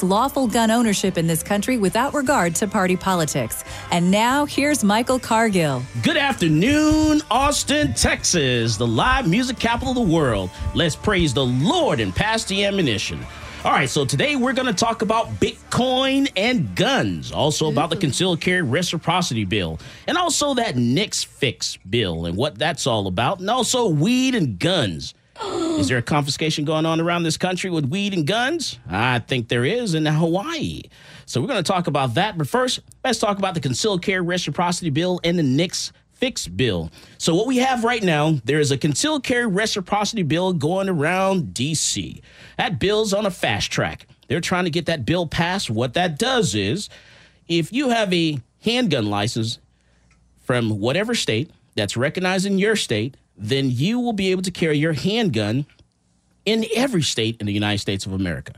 lawful gun ownership in this country without regard to party politics. And now, here's Michael Cargill. Good afternoon, Austin, Texas, the live music capital of the world. Let's praise the Lord and pass the ammunition. All right, so today we're going to talk about Bitcoin and guns, also about the concealed carry reciprocity bill, and also that NICS fix bill and what that's all about, and also weed and guns. Is there a confiscation going on around this country with weed and guns? I think there is in Hawaii. So we're going to talk about that. But first, let's talk about the concealed carry reciprocity bill and the NICS fix bill. So what we have right now, there is a concealed carry reciprocity bill going around DC. That bill's on a fast track. They're trying to get that bill passed. What that does is if you have a handgun license from whatever state that's recognized in your state, then you will be able to carry your handgun in every state in the United States of America.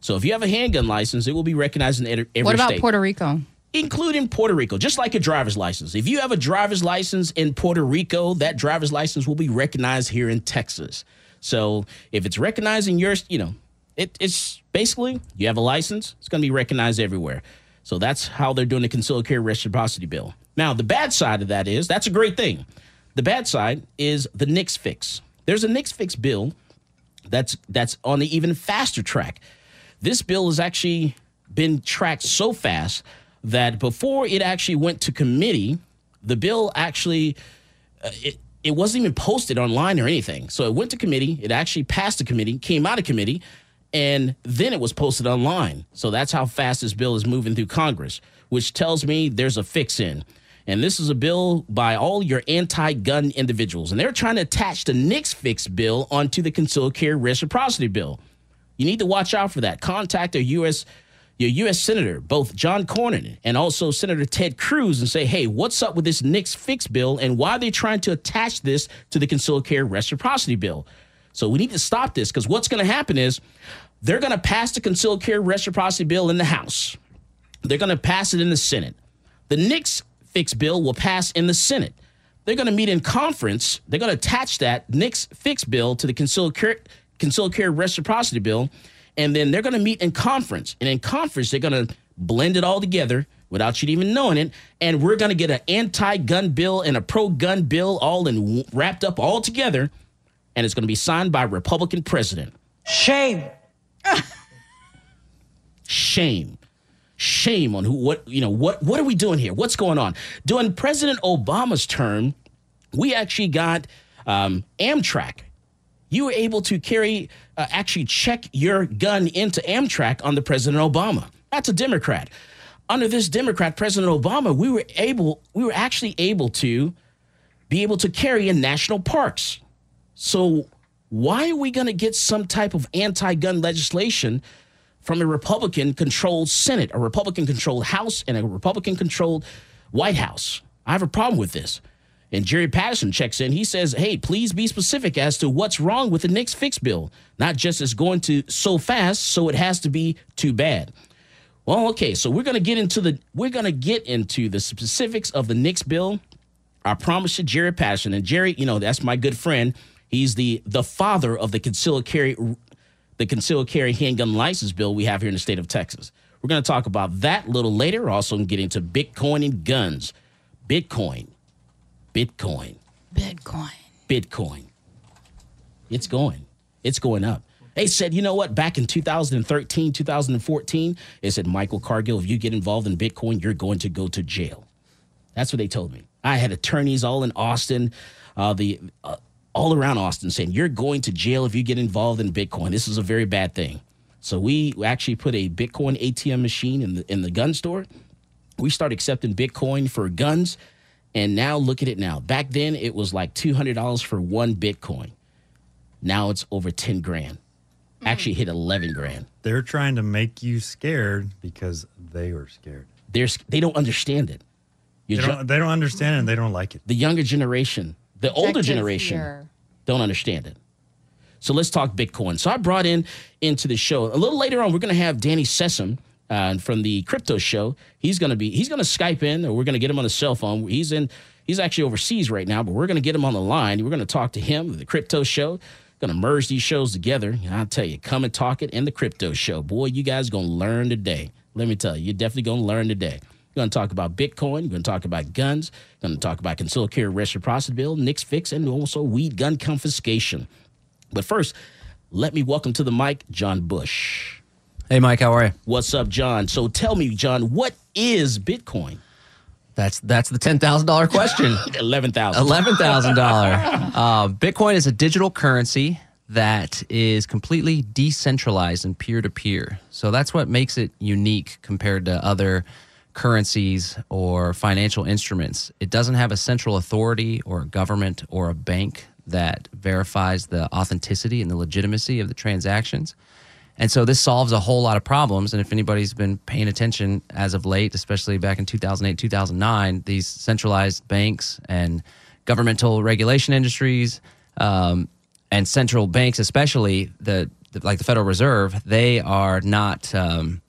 So if you have a handgun license, it will be recognized in every state. What about Puerto Rico? Including Puerto Rico, just like a driver's license. If you have a driver's license in Puerto Rico, that driver's license will be recognized here in Texas. So if it's recognized in yours, you know, it, it's basically you have a license, it's going to be recognized everywhere. So that's how they're doing the concealed carry reciprocity bill. Now, the bad side of that is that's a great thing. The bad side is the NICS fix. There's a NICS fix bill that's that's on the even faster track. This bill has actually been tracked so fast that before it actually went to committee, the bill actually uh, it it wasn't even posted online or anything. So it went to committee, it actually passed the committee, came out of committee, and then it was posted online. So that's how fast this bill is moving through Congress, which tells me there's a fix in. And this is a bill by all your anti gun individuals. And they're trying to attach the NICS fix bill onto the concealed carry reciprocity bill. You need to watch out for that. Contact a U.S. Your U.S. Senator, both John Cornyn and also Senator Ted Cruz, and say, hey, what's up with this NICS fix bill and why are they trying to attach this to the concealed carry reciprocity bill? So we need to stop this because what's going to happen is they're going to pass the concealed carry reciprocity bill in the House. They're going to pass it in the Senate. The NICS fix bill will pass in the Senate. They're going to meet in conference. They're going to attach that NICS fix bill to the concealed carry, reciprocity bill, and then they're going to meet in conference. And in conference, they're going to blend it all together without you even knowing it. And we're going to get an anti-gun bill and a pro-gun bill all in wrapped up all together, and it's going to be signed by a Republican president. Shame. Shame shame on who what you know what what are we doing here? What's going on? During president obama's term we actually got um, amtrak. You were able to carry uh, actually check your gun into amtrak under president obama. That's a democrat. Under this democrat president obama we were able we were actually able to be able to carry in national parks. So why are we going to get some type of anti-gun legislation from a Republican controlled Senate, a Republican controlled House, and a Republican controlled White House. I have a problem with this. And Jerry Patterson checks in. He says, hey, please be specific as to what's wrong with the NICS fix bill. Not just it's going to so fast, so it has to be too bad. Well, okay, so we're gonna get into the we're gonna get into the specifics of the NICS bill. I promise you, Jerry Patterson. And Jerry, you know, that's my good friend. He's the the father of the concealed carry the concealed carry handgun license bill we have here in the state of Texas. We're going to talk about that a little later. Also, get into Bitcoin and guns. Bitcoin. Bitcoin. Bitcoin. Bitcoin. It's going. It's going up. They said, you know what? Back in 2013, 2014, they said, Michael Cargill, if you get involved in Bitcoin, you're going to go to jail. That's what they told me. I had attorneys all in Austin, uh, the uh, all around Austin, saying you're going to jail if you get involved in Bitcoin. This is a very bad thing. So we actually put a Bitcoin ATM machine in the in the gun store. We started accepting Bitcoin for guns, and now look at it now. Back then it was like two hundred dollars for one Bitcoin. Now it's over ten grand. Hmm. Actually hit eleven grand. They're trying to make you scared because they are scared. They're they don't understand it. They You're ju- don't, they don't understand it and they don't like it. the younger generation, the older generation, fear. don't understand it. So let's talk Bitcoin. So I brought in into the show a little later on. We're going to have Danny Sessom uh, from the Crypto Show. He's going to be he's going to Skype in, or we're going to get him on the cell phone. He's in he's actually overseas right now, but we're going to get him on the line. We're going to talk to him. The Crypto Show. Going to merge these shows together. I'll tell you, come and talk it in the Crypto Show. Boy, you guys going to learn today. Let me tell you, you're definitely going to learn today. We're going to talk about Bitcoin. We're going to talk about guns. We're going to talk about concealed carry reciprocity bill, NICS fix, and also weed gun confiscation. But first, let me welcome to the mic John Bush. Hey, Mike, how are you? What's up, John? So tell me, John, what is Bitcoin? That's that's the ten thousand dollar question. Eleven thousand. Eleven thousand dollar. Um, Bitcoin is a digital currency that is completely decentralized and peer to peer. So that's what makes it unique compared to other currencies or financial instruments. It doesn't have a central authority or a government or a bank that verifies the authenticity and the legitimacy of the transactions. And so this solves a whole lot of problems. And if anybody's been paying attention as of late, especially back in 2008, 2009, these centralized banks and governmental regulation industries um, and central banks, especially the, like the Federal Reserve, they are not. Um,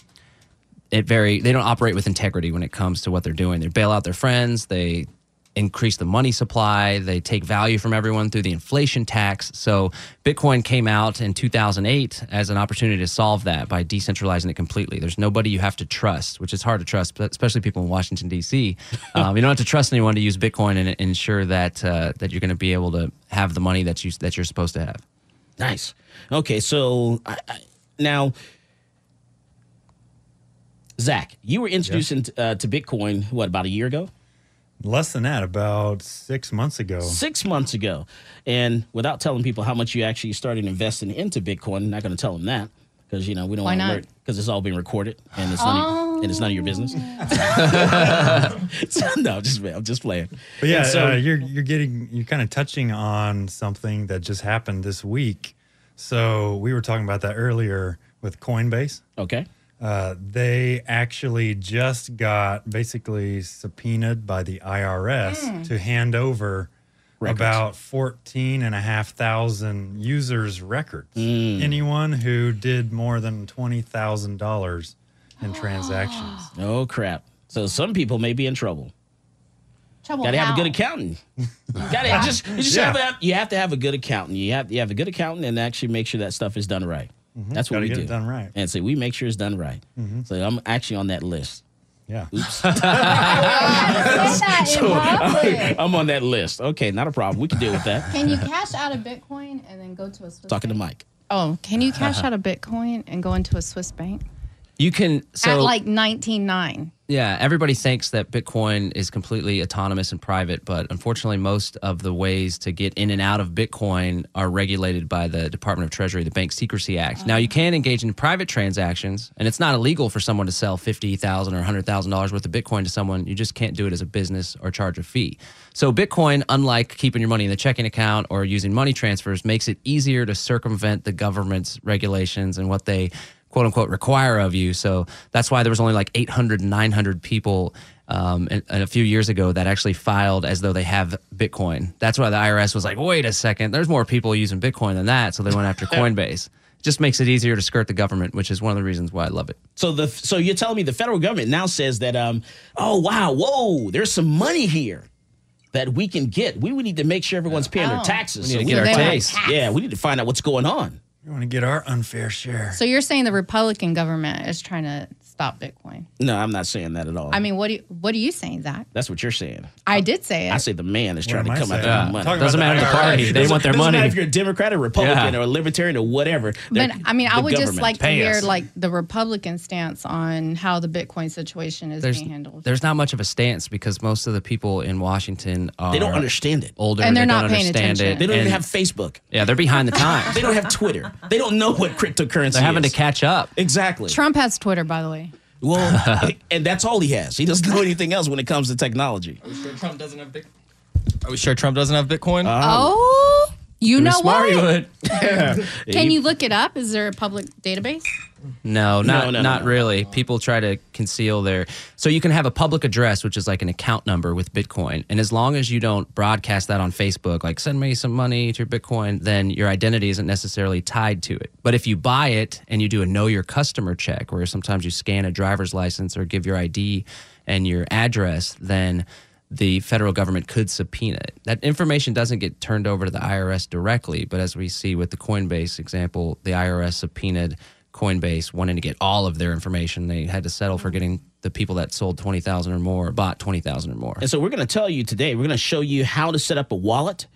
it very they don't operate with integrity when it comes to what they're doing. They bail out their friends. They increase the money supply. They take value from everyone through the inflation tax. So Bitcoin came out in 2008 as an opportunity to solve that by decentralizing it completely. There's nobody you have to trust, which is hard to trust, especially people in Washington D.C. Um, you don't have to trust anyone to use Bitcoin and ensure that uh, that you're going to be able to have the money that you that you're supposed to have. Nice. Okay, so I, I, now, Zach, you were introduced into, uh, to Bitcoin what about a year ago? Less than that, about six months ago. Six months ago, and without telling people how much you actually started investing into Bitcoin, I'm not going to tell them that because you know we don't want to not? alert because it's all being recorded and it's none of, and it's none of your business. So, no, just I'm just playing. But yeah, And so- uh, you're you're getting you're kind of touching on something that just happened this week. So we were talking about that earlier with Coinbase. okay. Uh, they actually just got basically subpoenaed by the IRS to hand over Records. about 14 and a half thousand users records. Anyone who did more than $20,000 in transactions. Oh crap! So some people may be in trouble. Trouble Got to have a good accountant. Got to just you just Yeah. have, to you have to have a good accountant. You have you have a good accountant and actually make sure that stuff is done right. Mm-hmm. That's what Gotta we get do. it done right. And so we make sure it's done right. Mm-hmm. So I'm actually on that list. Yeah. Say that in. I'm on that list. Okay, not a problem. We can deal with that. Can you cash out a Bitcoin and then go to a Swiss Talking to? Mike. Oh, can you cash uh-huh. out a Bitcoin and go into a Swiss bank You can so at like 19.9? Yeah, everybody thinks that Bitcoin is completely autonomous and private, but unfortunately, most of the ways to get in and out of Bitcoin are regulated by the Department of Treasury, the Bank Secrecy Act. Now, you can engage in private transactions, and it's not illegal for someone to sell fifty thousand or hundred thousand dollars worth of Bitcoin to someone. You just can't do it as a business or charge a fee. So, Bitcoin, unlike keeping your money in the checking account or using money transfers, makes it easier to circumvent the government's regulations and what they quote unquote require of you. So that's why there was only like 800, 900 people um, and, and a few years ago that actually filed as though they have Bitcoin. That's why the IRS was like, wait a second, there's more people using Bitcoin than that. So they went after Coinbase. Just makes it easier to skirt the government, which is one of the reasons why I love it. So the so you're telling me the federal government now says that um oh wow whoa there's some money here that we can get. We would need to make sure everyone's paying their Oh. taxes. We need to So get our to find- taste. Yeah, we need to find out what's going on. We want to get our unfair share. So you're saying the Republican government is trying to stop Bitcoin. No, I'm not saying that at all. I mean, what do you, what are you saying, Zach? that's what you're saying. I did say it. I say the man is trying to come after saying? the money. Talking Doesn't about matter the IRS. party. They Doesn't- want their doesn't money. matter if you're a Democrat or Republican Yeah. or a Libertarian or whatever. but I mean, I would just like to hear us. like the Republican stance on how the Bitcoin situation is There's, being handled. there's not much of a stance because most of the people in Washington are They don't understand it. older And they're they not don't paying understand attention. it. They don't even have Facebook. Yeah, they're behind the times. They don't have Twitter. They don't know what cryptocurrency is. They're having to catch up. Exactly. Trump has Twitter, by the way. Well, and that's all he has. He doesn't know anything else when it comes to technology. Are we sure Trump doesn't have Bitcoin? Are we sure Trump doesn't have Bitcoin? Ah. oh, you know what? would. Can you look it up? Is there a public database? No, not No, no, not no. really. People try to conceal their. So you can have a public address, which is like an account number with Bitcoin, and as long as you don't broadcast that on Facebook, like send me some money to your Bitcoin, then your identity isn't necessarily tied to it. But if you buy it and you do a know your customer check, where sometimes you scan a driver's license or give your ID and your address, then the federal government could subpoena it. That information doesn't get turned over to the IRS directly, but as we see with the Coinbase example, the IRS subpoenaed Coinbase wanting to get all of their information. They had to settle for getting the people that sold 20,000 or more, bought 20,000 or more. And so we're going to tell you today. We're going to show you how to set up a wallet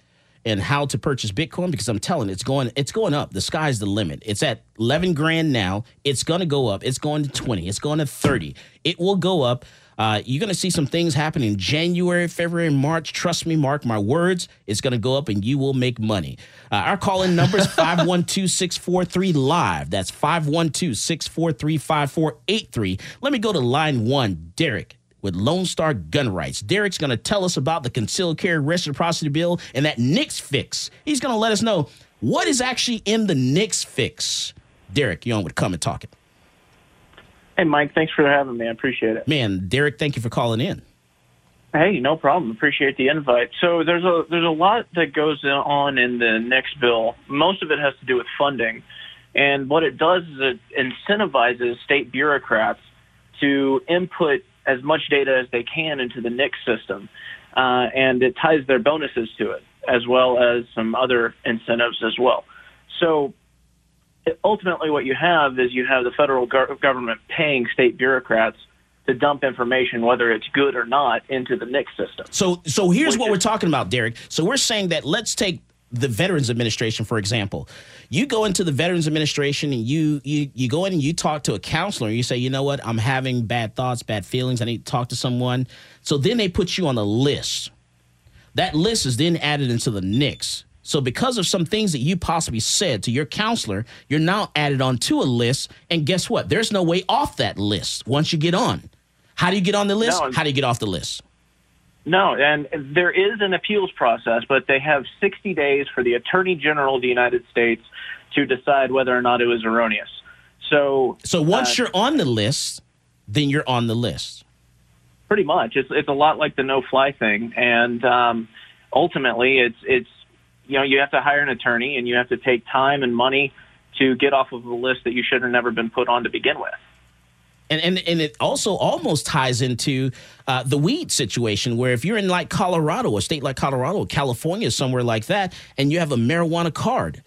and how to purchase Bitcoin because I'm telling you, it's going it's going up. The sky's the limit. It's at 11 grand now. It's going to go up. It's going to 20. It's going to 30. It will go up. Uh, you're going to see some things happen in January, February, March. Trust me, mark my words. It's going to go up and you will make money. Uh, our call in number is 512 643 live. That's 512 643 5483. Let me go to line one, Derek with Lone Star Gun Rights. Derek's going to tell us about the concealed carry reciprocity bill and that NICS fix. He's going to let us know what is actually in the NICS fix. Derek, you on with Come and Talk It. Hey, Mike, thanks for having me. I appreciate it. Man, Derek, thank you for calling in. Hey, no problem. Appreciate the invite. So there's a there's a lot that goes on in the NICS bill. Most of it has to do with funding, and what it does is it incentivizes state bureaucrats to input as much data as they can into the NICS system, uh, and it ties their bonuses to it as well as some other incentives as well. So ultimately what you have is you have the federal go- government paying state bureaucrats to dump information, whether it's good or not, into the NICS system. So, so here's Which what is- we're talking about, Derek. So we're saying that let's take the Veterans Administration for example. You go into the Veterans Administration and you you you go in and you talk to a counselor. And you say, you know what, I'm having bad thoughts, bad feelings. I need to talk to someone. So then they put you on a list. That list is then added into the NICS. So because of some things that you possibly said to your counselor, you're now added onto a list. And guess what? There's no way off that list once you get on. How do you get on the list? No. How do you get off the list? No, and there is an appeals process, but they have 60 days for the Attorney General of the United States to decide whether or not it was erroneous. So, So once Uh, you're on the list, then you're on the list. pretty much, it's it's a lot like the no-fly thing, and um, ultimately, it's it's you know you have to hire an attorney and you have to take time and money to get off of a list that you should have never been put on to begin with. And, and and it also almost ties into uh, the weed situation, where if you're in like Colorado, a state like Colorado, California, somewhere like that, and you have a marijuana card,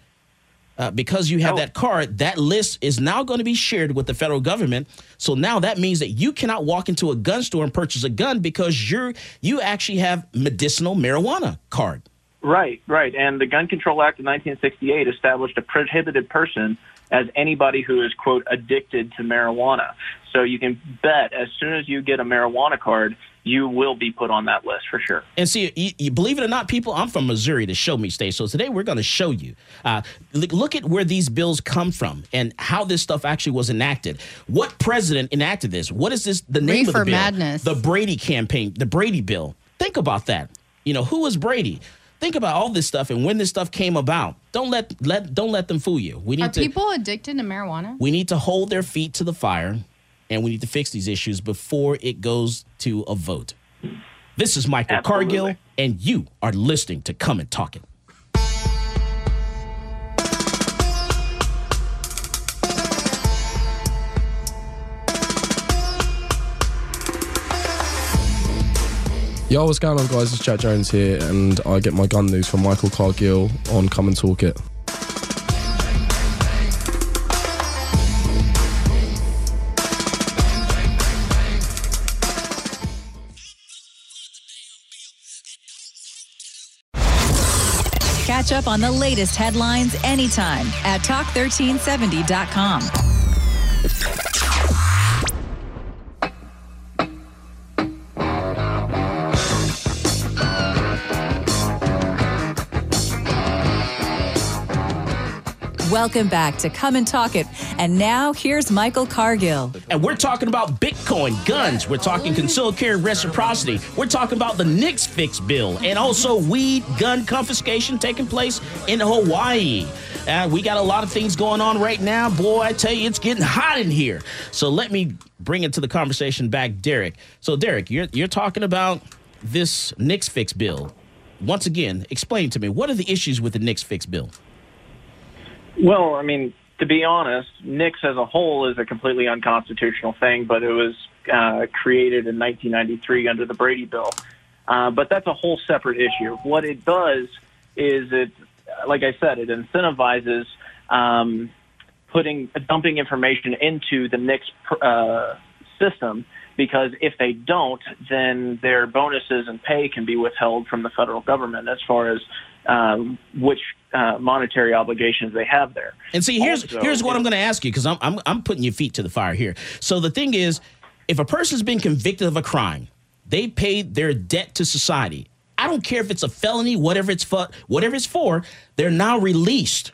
uh, because you have Oh. that card, that list is now going to be shared with the federal government. So now that means that you cannot walk into a gun store and purchase a gun because you're you actually have medicinal marijuana card. Right, right. And the Gun Control Act of 1968 established a prohibited person as anybody who is, quote, addicted to marijuana. So you can bet as soon as you get a marijuana card, you will be put on that list for sure. And see, you, you believe it or not, people, I'm from Missouri, the show me state. So today we're going to show you. Uh, look, look at where these bills come from and how this stuff actually was enacted. What president enacted this? What is this? The name of the bill? madness. The Brady campaign, the Brady bill. Think about that. You know, who was Brady? Think about all this stuff and when this stuff came about. Don't let let don't let them fool you. We need Are to people addicted to marijuana? we need to hold their feet to the fire and we need to fix these issues before it goes to a vote. This is Michael Absolutely. Cargill, and you are listening to Come and Talk It. Yo, what's going on, guys? It's Jack Jones here, and I get my gun news from Michael Cargill on Come and Talk It. Catch up on the latest headlines anytime at talk1370.com. Welcome back to Come and Talk It. And now here's Michael Cargill. And we're talking about Bitcoin, guns. We're talking concealed carry reciprocity. We're talking about the NICS fix bill and also weed gun confiscation taking place in Hawaii. Uh, we got a lot of things going on right now. Boy, I tell you, it's getting hot in here. So let me bring into the conversation back Derek. So, Derek, you're, you're talking about this NICS fix bill. Once again, explain to me what are the issues with the NICS fix bill? Well, I mean, to be honest, NICS as a whole is a completely unconstitutional thing, but it was uh, created in 1993 under the Brady Bill. Uh, but that's a whole separate issue. What it does is it, like I said, it incentivizes um, putting dumping information into the NICS uh, system because if they don't, then their bonuses and pay can be withheld from the federal government as far as um, which uh, monetary obligations they have there. And see, here's Also, here's what I'm going to ask you because I'm, I'm I'm putting your feet to the fire here. So the thing is, if a person's been convicted of a crime, they paid their debt to society. I don't care if it's a felony, whatever it's for, whatever it's for. They're now released.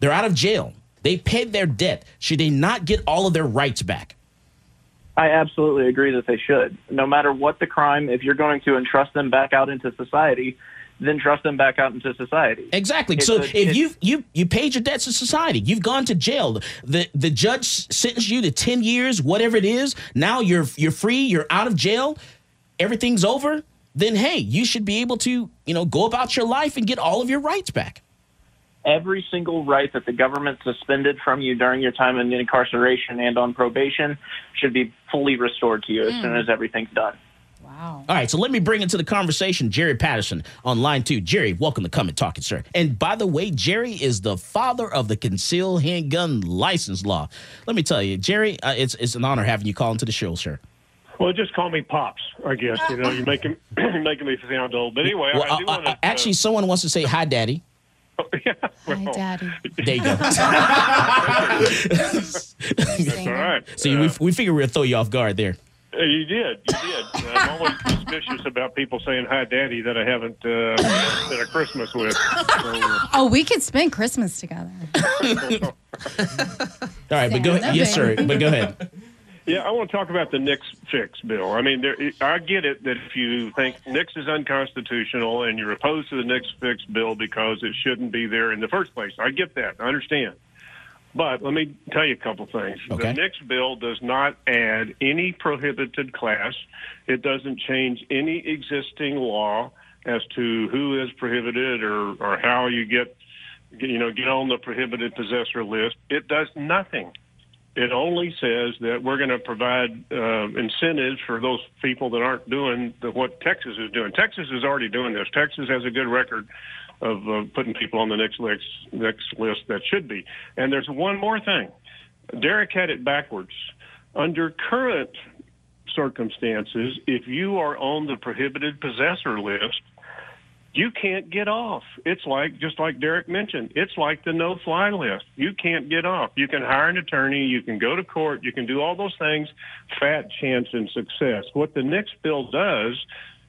They're out of jail. They paid their debt. Should they not get all of their rights back? I absolutely agree that they should. No matter what the crime, if you're going to entrust them back out into society, then trust them back out into society. Exactly. It's so a- if you you you paid your debts to society, you've gone to jail. The the judge sentenced you to ten years, whatever it is. Now you're you're free. You're out of jail. Everything's over. Then hey, you should be able to you know go about your life and get all of your rights back. every single right that the government suspended from you during your time in incarceration and on probation should be fully restored to you as hmm. soon as everything's done. Wow. All right, so let me bring into the conversation Jerry Patterson on line two. Jerry, welcome to Come and Talk It, sir. And by the way, Jerry is the father of the concealed handgun license law. Let me tell you, Jerry, uh, it's it's an honor having you call into the show, sir. Well, just call me Pops, I guess. You know, you're making you're making me sound old. But anyway, Well, I do uh, want uh, to actually, someone wants to say hi, Daddy. Hi, Daddy. There you go. that's all right. See, Uh, we, we figured we'd throw you off guard there. You did, you did. I'm always suspicious about people saying "Hi, Daddy" that I haven't uh, been a Christmas with. So, uh, Oh, we could spend Christmas together. All right, but go Santa yes, sir. But go ahead. Yeah, I want to talk about the NICS fix bill. I mean, there, I get it that if you think NICS is unconstitutional and you're opposed to the NICS fix bill because it shouldn't be there in the first place, I get that. I understand. But let me tell you a couple things. Okay. The NICS bill does not add any prohibited class. It doesn't change any existing law as to who is prohibited or, or how you get, you know, get on the prohibited possessor list. It does nothing. It only says that we're going to provide uh, incentives for those people that aren't doing the, what Texas is doing. Texas is already doing this. Texas has a good record of uh, putting people on the NICS list, NICS list that should be. And there's one more thing. Derek had it backwards. Under current circumstances, if you are on the prohibited possessor list, you can't get off. It's like just like Derek mentioned, it's like the no fly list. You can't get off. You can hire an attorney, you can go to court, you can do all those things, fat chance in success. What the NICS bill does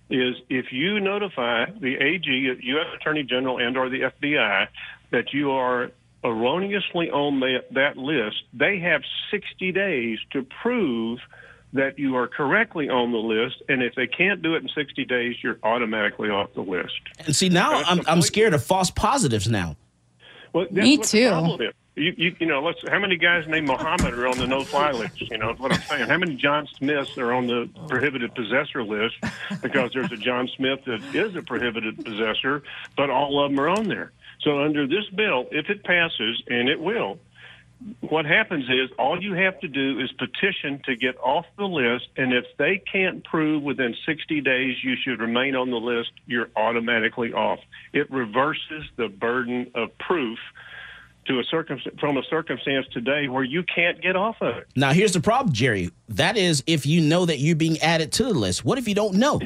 is if you notify the AG, U.S. Attorney General and or the FBI that you are erroneously on that, that list, they have 60 days to prove that you are correctly on the list, and if they can't do it in 60 days, you're automatically off the list. And see, now That's I'm, I'm scared of false positives now. Well, that's Me what the too. You, you, you know, let's. How many guys named Muhammad are on the no-fly list? You know what I'm saying? How many John Smiths are on the prohibited possessor list? Because there's a John Smith that is a prohibited possessor, but all of them are on there. So under this bill, if it passes, and it will, what happens is all you have to do is petition to get off the list, and if they can't prove within 60 days you should remain on the list, you're automatically off. It reverses the burden of proof to a circumstance from a circumstance today where you can't get off of it. Now, here's the problem, Jerry. That is if you know that you're being added to the list. What if you don't know?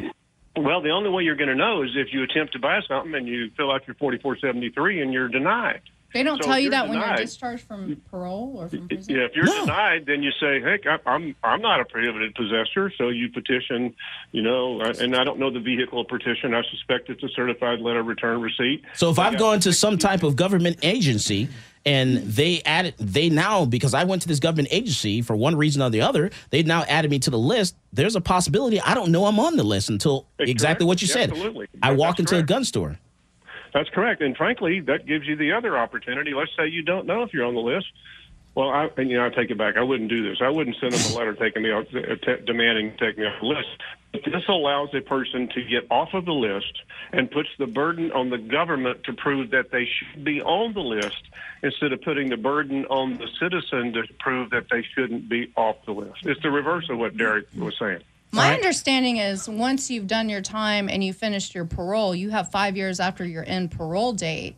Well, the only way you're going to know is if you attempt to buy something and you fill out your 4473 and you're denied. They don't So tell you you're that when you're discharged from parole or from prison. Yeah, if you're denied, then you say, "Hey, I- I'm I'm not a prohibited possessor." So you petition, you know, uh, and I don't know the vehicle of petition. I suspect it's a certified letter of return receipt. So if I've gone to some type of government agency and they added, they now because I went to this government agency for one reason or the other, they now added me to the list. There's a possibility I don't know I'm on the list until That's exactly what you said. Absolutely. I That- walk that's into a gun store. That's correct, and frankly, that gives you the other opportunity. Let's say you don't know if you're on the list. Well, I and you know I take it back. I wouldn't do this. I wouldn't send them a letter taking me off, uh, t- demanding take me off the list. But this allows a person to get off of the list and puts the burden on the government to prove that they should be on the list instead of putting the burden on the citizen to prove that they shouldn't be off the list. It's the reverse of what Derek was saying. My understanding is once you've done your time and you finished your parole, you have five years after your end parole date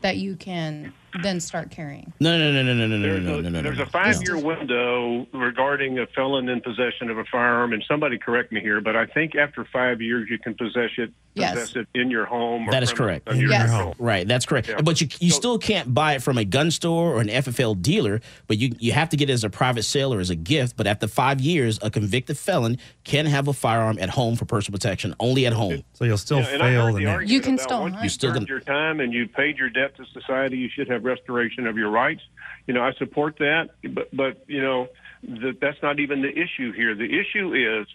that you can then start carrying. No, no, no, no, no, no, no, There's no, a, no, no, there's no. a five-year window regarding a felon in possession of a firearm, and somebody correct me here, but I think after five years you can possess it, Yes. possess it in your home. Or That is correct. on your Yes. control. Right, that's correct. Yeah. But you you So- still can't buy it from a gun store or an FFL dealer, but you you have to get it as a private sale or as a gift. But after five years, a convicted felon can have a firearm at home for personal protection, only at home. So you'll still Yeah, fail the the You can still you still served your time and you paid your debt to society, you should have restoration of your rights. You know, I support that, but but you know, that that's not even the issue here. The issue is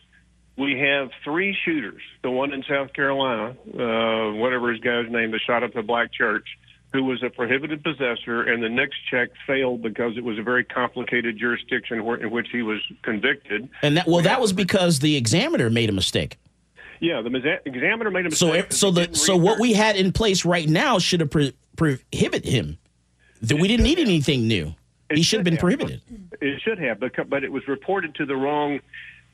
we have three shooters. The one in South Carolina, uh, whatever his guy's name, that shot up the black church, who was a prohibited possessor, and the NICS check failed because it was a very complicated jurisdiction where, in which he was convicted. And that well, that was because the examiner made a mistake. Yeah, the examiner made a mistake. so He the so what we had in place right now should have pro- prohibit him. That we didn't need anything new. It He should have been prohibited. It should have, but, but it was reported to the wrong.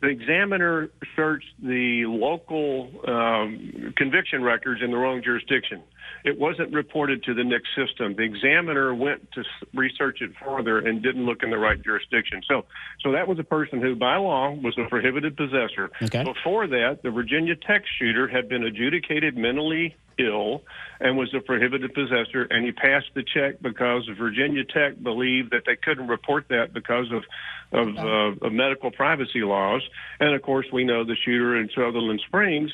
The examiner searched the local um, conviction records in the wrong jurisdiction. It wasn't reported to the NICS system. The examiner went to research it further and didn't look in the right jurisdiction. So, so that was a person who, by law, was a prohibited possessor. Okay. Before that, the Virginia Tech shooter had been adjudicated mentally ill and was a prohibited possessor, and he passed the check because Virginia Tech believed that they couldn't report that because of of, uh, of medical privacy laws. And of course, we know the shooter in Sutherland Springs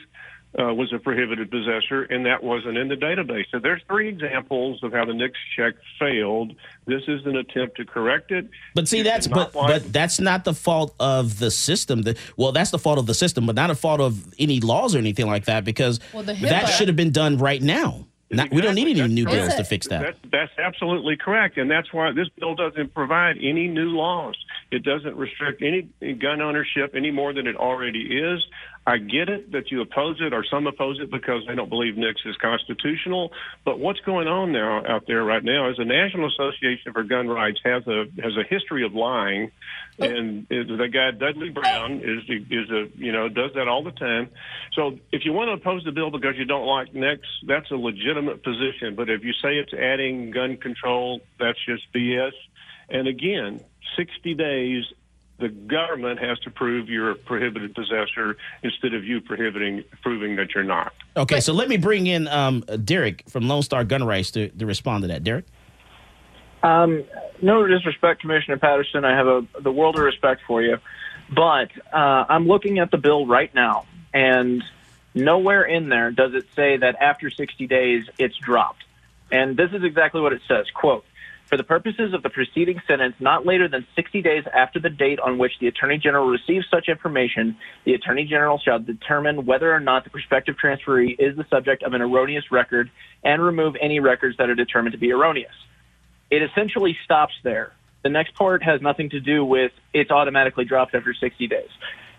uh, was a prohibited possessor, and that wasn't in the database. So there's three examples of how the NICS check failed. This is an attempt to correct it. But see, You that's but lie- but that's not the fault of the system. The, well, that's the fault of the system, but not a fault of any laws or anything like that. Because Well, that should have been done right now. Not, we don't need any Exactly. new That's bills to fix that. That's, that's absolutely correct, and that's why this bill doesn't provide any new laws. It doesn't restrict any gun ownership any more than it already is. I get it that you oppose it, or some oppose it because they don't believe NICS is constitutional. But what's going on now out there right now is the National Association for Gun Rights has a has a history of lying, and the guy Dudley Brown is is a you know does that all the time. So if you want to oppose the bill because you don't like NICS, that's a legitimate position. But if you say it's adding gun control, that's just BS. And again, 60 days, the government has to prove you're a prohibited possessor instead of you prohibiting proving that you're not. Okay, so let me bring in um, Derek from Lone Star Gun Rights to, to respond to that. Derek. Um, no disrespect, Commissioner Patterson. I have a, the world of respect for you. But uh, I'm looking at the bill right now, and nowhere in there does it say that after 60 days it's dropped. And this is exactly what it says. Quote, for the purposes of the preceding sentence, not later than 60 days after the date on which the Attorney General receives such information, the Attorney General shall determine whether or not the prospective transferee is the subject of an erroneous record and remove any records that are determined to be erroneous it essentially stops there. The next part has nothing to do with it's automatically dropped after 60 days.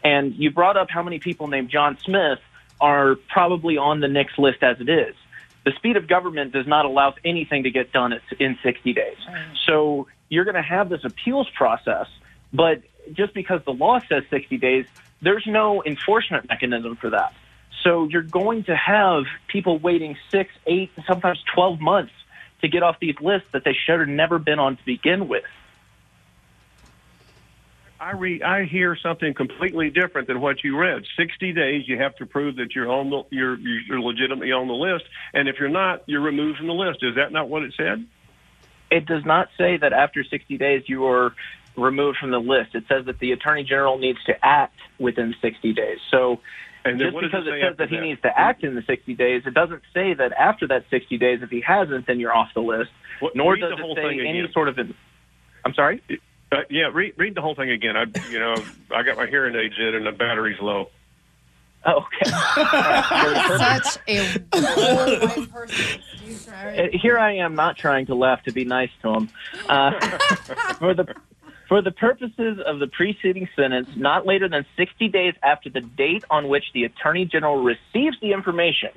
And you brought up how many people named John Smith are probably on the NICS list as it is. The speed of government does not allow anything to get done in 60 days. Mm. So you're going to have this appeals process, but just because the law says 60 days, there's no enforcement mechanism for that. So you're going to have people waiting six, eight, sometimes 12 months to get off these lists that they should have never been on to begin with. I read, I hear something completely different than what you read. Sixty days, you have to prove that you're on the, you're you're legitimately on the list, and if you're not, you're removed from the list. Is that not what it said? It does not say that after 60 days you are removed from the list. It says that the attorney general needs to act within 60 days. So And just because it it, says that he that? needs to act in the 60 days, it doesn't say that after that 60 days, if he hasn't, then you're off the list. What- Nor does the whole it say thing any again. sort of. I'm sorry. Uh, yeah, read read the whole thing again. I you know I got my hearing aids in and the battery's low. Oh, okay. Such a poor white person. excuse me. Uh, here I am not trying to laugh to be nice to him. Uh, for the for the purposes of the preceding sentence, not later than 60 days after the date on which the Attorney General receives the information,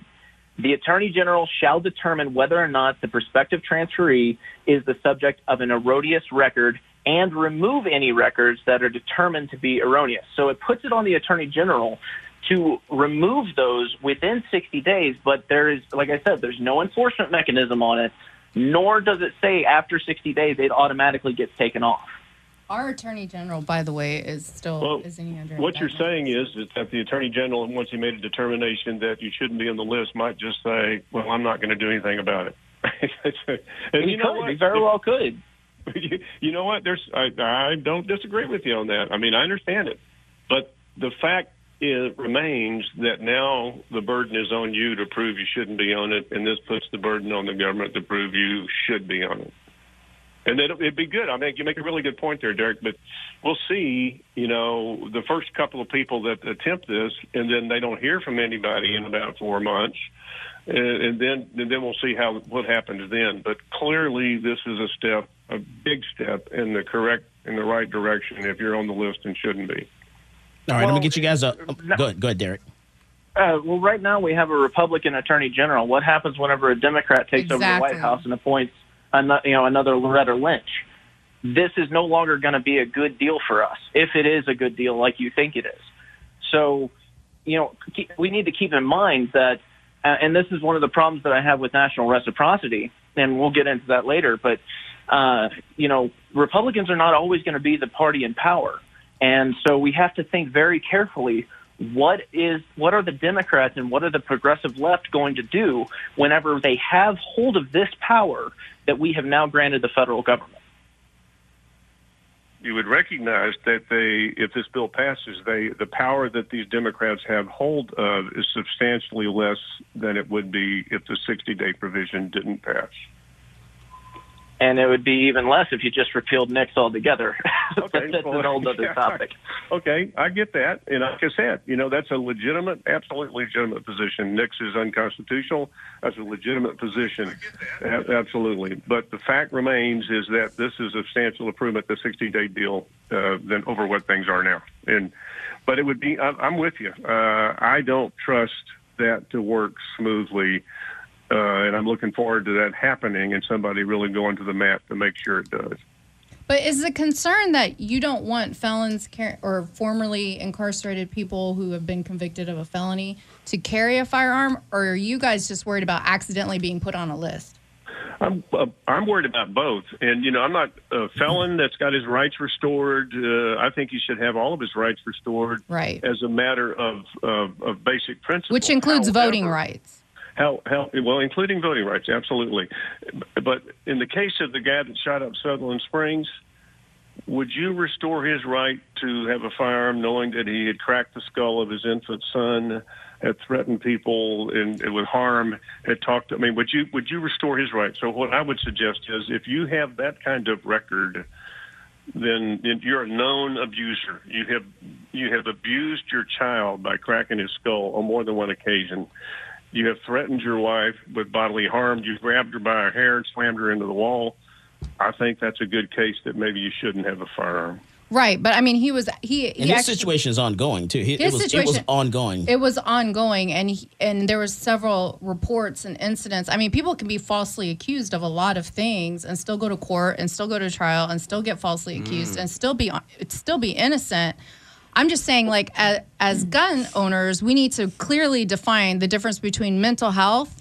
the Attorney General shall determine whether or not the prospective transferee is the subject of an erroneous record and remove any records that are determined to be erroneous. So it puts it on the Attorney General to remove those within 60 days, but there is, like I said, there's no enforcement mechanism on it, nor does it say after 60 days it automatically gets taken off. Our attorney general, by the way, is still Well, isn't he under What you're saying is, is that the attorney general, once he made a determination that you shouldn't be on the list, might just say, "Well, I'm not going to do anything about it." and He you know could, what? he very well could. You, you know what? There's I, I don't disagree with you on that. I mean, I understand it, but the fact is, remains that now the burden is on you to prove you shouldn't be on it, and this puts the burden on the government to prove you should be on it. And then it'd be good. I mean, you make a really good point there, Derek. But we'll see. You know, the first couple of people that attempt this, and then they don't hear from anybody in about four months, and, and then and then we'll see how what happens then. But clearly, this is a step, a big step in the correct, in the right direction. If you're on the list and shouldn't be. All right, I'm Well, gonna get you guys up. oh, go ahead, Derek. Uh, well, right now we have a Republican Attorney General. What happens whenever a Democrat takes over the White House and appoints, ano- you know, another Loretta Lynch? This is no longer going to be a good deal for us, if it is a good deal like you think it is. So, you know, we need to keep in mind that, and this is one of the problems that I have with national reciprocity, and we'll get into that later. But, uh, you know, Republicans are not always going to be the party in power, and so we have to think very carefully what is what are the Democrats and what are the progressive left going to do whenever they have hold of this power that we have now granted the federal government? you would recognize that they, if this bill passes, they the power that these Democrats have hold of is substantially less than it would be if the 60-day provision didn't pass. And it would be even less if you just repealed NICS altogether. Okay, That's well, an whole other yeah. topic. Okay, I get that, and like I said, you know that's a legitimate, absolutely legitimate position. NICS is unconstitutional. That's a legitimate position, A- absolutely. But the fact remains is that this is a substantial improvement, the 60-day deal, uh, than over what things are now. And but it would be, I'm, I'm with you. Uh, I don't trust that to work smoothly. Uh, and I'm looking forward to that happening and somebody really going to the mat to make sure it does. But is the concern that you don't want felons car- or formerly incarcerated people who have been convicted of a felony to carry a firearm, or are you guys just worried about accidentally being put on a list? I'm uh, I'm worried about both, and you know I'm not a felon that's got his rights restored. Uh, I think he should have all of his rights restored, Right. as a matter of of, of basic principle, Which includes voting rights. How how well, including voting rights, absolutely. But in the case of the guy that shot up Sutherland Springs, would you restore his right to have a firearm, knowing that he had cracked the skull of his infant son, had threatened people and, and with harm, had talked? To I mean, would you would you restore his right? So what I would suggest is, if you have that kind of record, then you're a known abuser. You have you have abused your child by cracking his skull on more than one occasion. You have threatened your wife with bodily harm. You grabbed her by her hair and slammed her into the wall. I think that's a good case that maybe you shouldn't have a firearm. Right, but I mean, he was he. And he his actually- situation is ongoing too. He, it His was it was ongoing. It was ongoing, and he, and there was several reports and incidents. I mean, people can be falsely accused of a lot of things and still go to court and still go to trial and still get falsely accused mm. and still be still be innocent. I'm just saying, like as, as gun owners, we need to clearly define the difference between mental health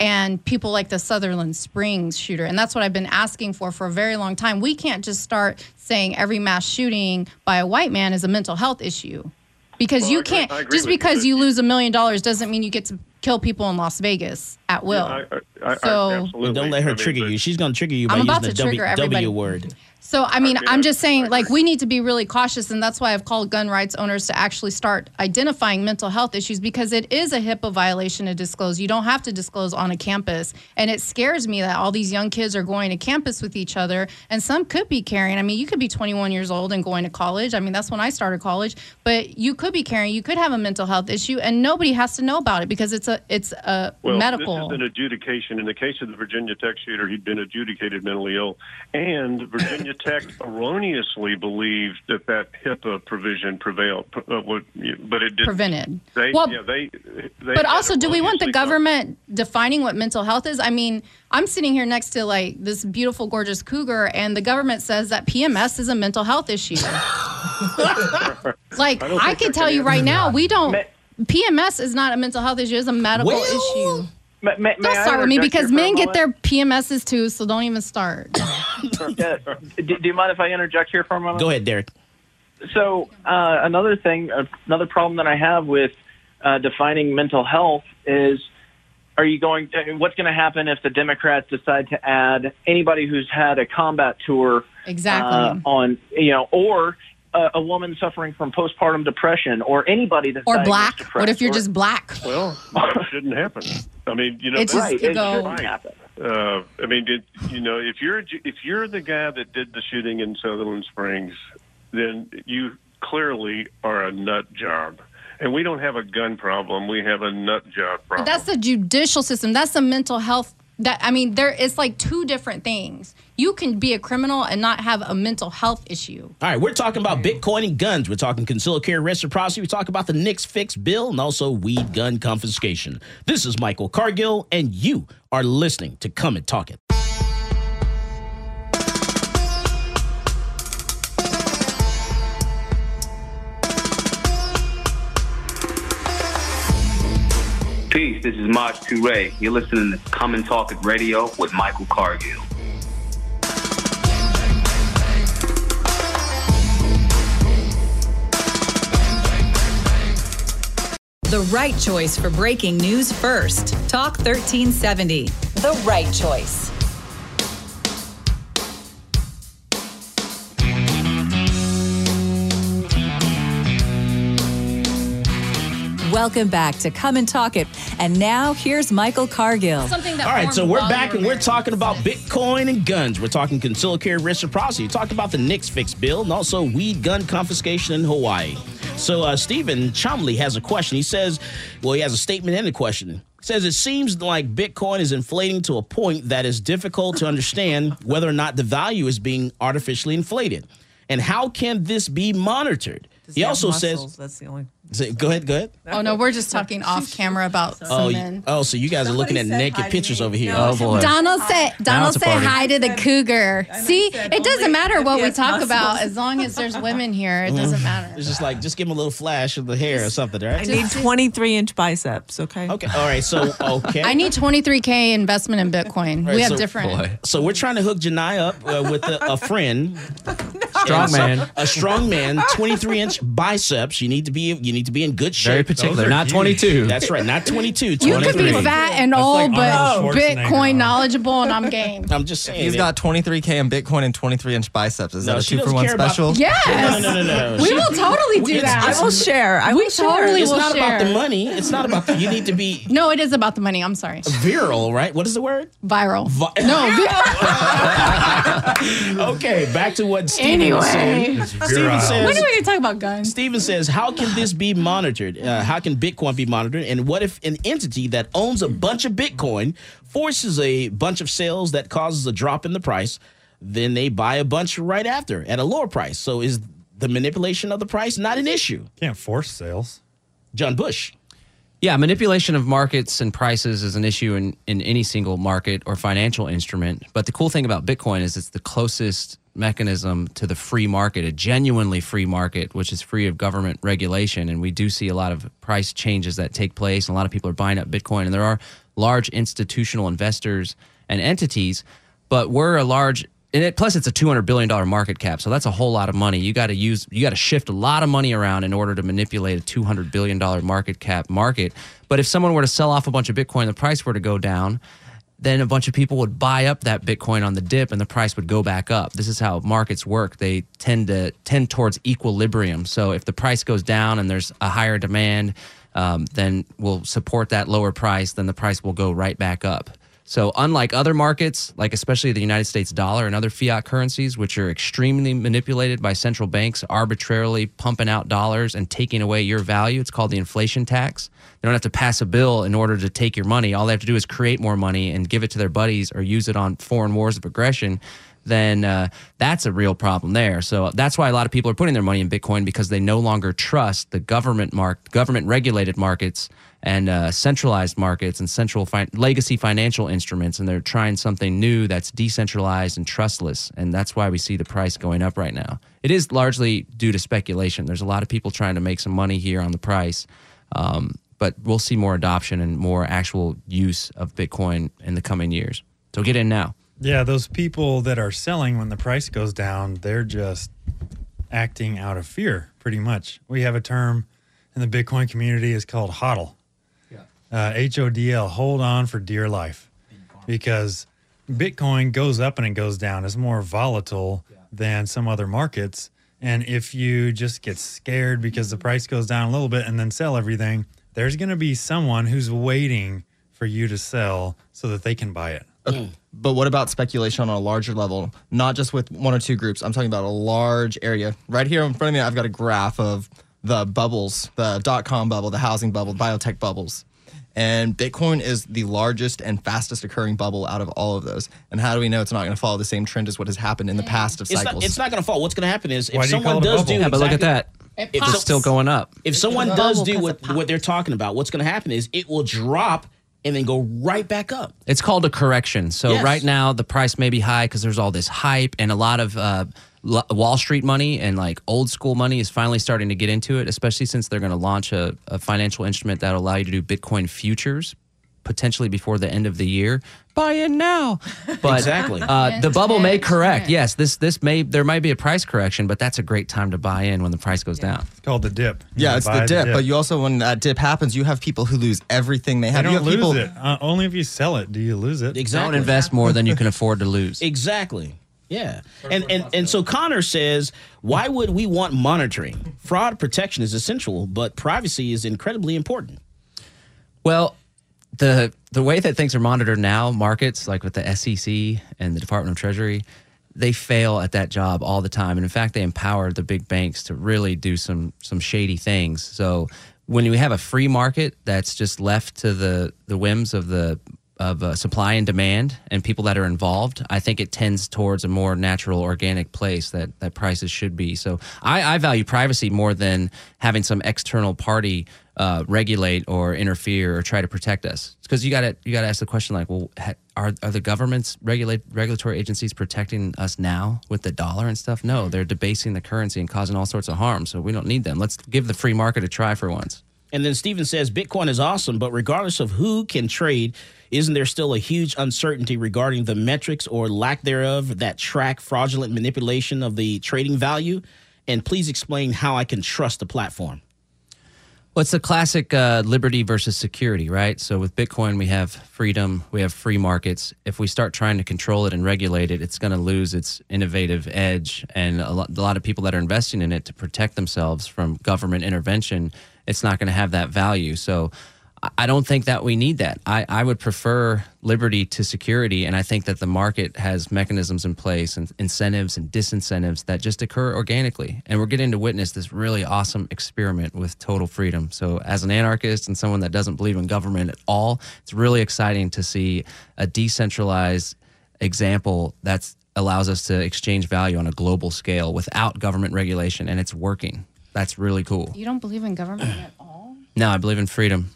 and people like the Sutherland Springs shooter. And that's what I've been asking for for a very long time. We can't just start saying every mass shooting by a white man is a mental health issue. Because Well, you can't I agree just with you, because you lose a million dollars doesn't mean you get to kill people in Las Vegas at will. I, I, I, So- absolutely. Don't let I her mean, trigger you. She's going to trigger you by I'm about using to the trigger w, everybody. w word. So I mean, I'm just saying, like, we need to be really cautious, and that's why I've called gun rights owners to actually start identifying mental health issues because it is a HIPAA violation to disclose. You don't have to disclose on a campus, and it scares me that all these young kids are going to campus with each other, and some could be carrying. I mean, you could be 21 years old and going to college. I mean, that's when I started college, but you could be carrying. You could have a mental health issue, and nobody has to know about it because it's a it's a Well, medical. this is an adjudication. In the case of the Virginia Tech shooter, he'd been adjudicated mentally ill, and Virginia Tech erroneously believed that that HIPAA provision prevailed, uh, but it didn't. Prevented. They, Well, yeah, they, they but also, do we want the erroneously thought- government defining what mental health is? I mean, I'm sitting here next to like this beautiful, gorgeous cougar, and the government says that PMS is a mental health issue. like, I don't I, think can tell you right answer now, we don't. Ma- PMS is not a mental health issue; it's a medical Well, issue. May, may, may Don't I start with me because here for a men get their PMSs too, so don't even start. Do, do you mind if I interject here for a moment? Go ahead, Derek. So uh, another thing, uh, another problem that I have with uh, defining mental health is, are you going? To, what's going to happen if the Democrats decide to add anybody who's had a combat tour Exactly. uh, on, you know, or a, a woman suffering from postpartum depression, or anybody that's or black. depressed, What if you're or- just black? Well, it shouldn't happen. I mean, you know, It just that's- right? It go- shouldn't happen. uh, I mean, did, you know, if you're if you're the guy that did the shooting in Sutherland Springs, then you clearly are a nut job. And we don't have a gun problem; we have a nut job But problem. that's the judicial system. That's the mental health. That I mean, there it's like two different things. You can be a criminal and not have a mental health issue. All right, we're talking about Bitcoin and guns. We're talking concealed carry reciprocity. We talk about the NICS fix bill and also weed gun confiscation. This is Michael Cargill, and you are listening to Come and Talk It. Peace. This is Maj Toure. You're listening to Come and Talk It Radio with Michael Cargill. The right choice for breaking news first. Talk 1370. The right choice. Welcome back to Come and Talk It. And now here's Michael Cargill. Something that All right, so we're back and we're talking about Bitcoin and guns. We're talking concealed carry reciprocity. We talked about the NICS fix bill and also weed gun confiscation in Hawaii. So uh, Stephen Chumley has a question. He says, well, he has a statement and a question. He says it seems like Bitcoin is inflating to a point that is difficult to understand whether or not the value is being artificially inflated. And how can this be monitored? Does He also muscles? says, that's the only. Say- go ahead, go ahead. Oh no, we're just talking off camera about Oh, some you- men. oh, so you guys are looking at naked pictures me. over here. No, Oh, boy. Donald said Donald it's said hi to the cougar. And I See, said it doesn't matter what we talk muscles. about as long as there's women here. It doesn't matter. It's just like just give him a little flash of the hair or something, right? I right? need 23 inch biceps. Okay. Okay, all right. So okay, I need 23k investment in Bitcoin. Right, we have so- different. Boy. So we're trying to hook Janai up uh, with a, a friend, Strong And so- man. a strong man, 23 inch biceps. You need to be you need to be in good shape. Very particular. are Not huge. 22. That's right, not 22. You could be fat and That's old, like but Bitcoin knowledgeable, and I'm game. I'm just saying. He's got 23k in Bitcoin and 23 inch biceps. Is No, that a she two for one care about- special? Yes. No, no, no, no. We She- will totally do that. I will share. I We will share. totally It's will not about the money. It's not about. The, you need to be No, it is about the money. I'm sorry. virile, right? What is the word? Viral. Vi- no. vi- Okay, back to what Steven was saying. Anyway. Steven says. when are we going to talk about guns? Steven says, How can this be monitored? Uh, how can Bitcoin be monitored? And what if an entity that owns a bunch of Bitcoin forces a bunch of sales that causes a drop in the price? Then they buy a bunch right after at a lower price. So is the manipulation of the price not an issue? Can't force sales. John Bush. Yeah, manipulation of markets and prices is an issue in, in any single market or financial instrument. But the cool thing about Bitcoin is it's the closest mechanism to the free market, a genuinely free market, which is free of government regulation. And we do see a lot of price changes that take place. A lot of people are buying up Bitcoin. And there are large institutional investors and entities, but we're a large and it, plus it's a 200 billion dollar market cap so that's a whole lot of money you got to use you got to shift a lot of money around in order to manipulate a 200 billion dollar market cap market but if someone were to sell off a bunch of bitcoin the price were to go down then a bunch of people would buy up that bitcoin on the dip and the price would go back up. This is how markets work. They tend to tend towards equilibrium. So if the price goes down and there's a higher demand um, then we'll support that lower price then the price will go right back up so, unlike other markets, like especially the United States dollar and other fiat currencies, which are extremely manipulated by central banks, arbitrarily pumping out dollars and taking away your value, it's called the inflation tax. They don't have to pass a bill in order to take your money. All they have to do is create more money and give it to their buddies or use it on foreign wars of aggression. Then uh, that's a real problem there. So that's why a lot of people are putting their money in Bitcoin because they no longer trust the government mark, government regulated markets and uh, centralized markets and central fi- legacy financial instruments, and they're trying something new that's decentralized and trustless, and that's why we see the price going up right now. It is largely due to speculation. There's a lot of people trying to make some money here on the price, um, but we'll see more adoption and more actual use of Bitcoin in the coming years. So get in now. Yeah, those people that are selling when the price goes down, they're just acting out of fear, pretty much. We have a term in the Bitcoin community is called HODL. Uh, H O D L, hold on for dear life, because Bitcoin goes up and it goes down. It's more volatile than some other markets. And if you just get scared because the price goes down a little bit and then sell everything, there's going to be someone who's waiting for you to sell so that they can buy it. Okay, But what about speculation on a larger level? Not just with one or two groups. I'm talking about a large area. Right here in front of me, I've got a graph of the bubbles, the dot com bubble, the housing bubble, biotech bubbles. And Bitcoin is the largest and fastest occurring bubble out of all of those. And how do we know it's not going to follow the same trend as what has happened in the past of It's cycles? not, it's not going to fall. What's going to happen is if do someone call does do Yeah, but look at exactly- that. If It's still going up. If someone does do what, what they're talking about, what's going to happen is it will drop and then go right back up. It's called a correction. So Yes. right now the price may be high because there's all this hype and a lot of uh, L- Wall Street money and like old school money is finally starting to get into it, especially since they're going to launch a, a financial instrument that will allow you to do Bitcoin futures potentially before the end of the year. Buy in now. But Exactly. uh, the bubble may correct. Yes, this this may there might be a price correction, but that's a great time to buy in when the price goes down. It's called the dip. You yeah, gotta it's the dip, But you also, when that dip happens, you have people who lose everything they They have. you don't have lose people, it. Uh, only if you sell it do you lose it. Exactly. Don't invest more than you can afford to lose. Exactly. Yeah. And, and and so Connor says, why would we want monitoring? Fraud protection is essential, but privacy is incredibly important. Well, the the way that things are monitored now, markets like with the SEC and the Department of Treasury, they fail at that job all the time. And in fact, they empower the big banks to really do some some shady things. So when we have a free market that's just left to the the whims of the of uh, supply and demand and people that are involved, I think it tends towards a more natural, organic place that that prices should be. So I, I value privacy more than having some external party uh, regulate or interfere or try to protect us. Because you got to you got to ask the question like, well, ha- are are the governments regulate regulatory agencies protecting us now with the dollar and stuff? No, they're debasing the currency and causing all sorts of harm. So we don't need them. Let's give the free market a try for once. And then Steven says Bitcoin is awesome, but regardless of who can trade, isn't there still a huge uncertainty regarding the metrics or lack thereof that track fraudulent manipulation of the trading value? And please explain how I can trust the platform. Well, it's the classic uh, liberty versus security, right? So with Bitcoin, we have freedom, we have free markets. If we start trying to control it and regulate it, it's going to lose its innovative edge. And a lot, a lot of people that are investing in it to protect themselves from government intervention, it's not going to have that value. So I- don't think that we need that. I, I would prefer liberty to security. And I think that the market has mechanisms in place and incentives and disincentives that just occur organically. And we're getting to witness this really awesome experiment with total freedom. So, as an anarchist and someone that doesn't believe in government at all, it's really exciting to see a decentralized example that allows us to exchange value on a global scale without government regulation. And it's working. That's really cool. You don't believe in government at all? No, I believe in freedom.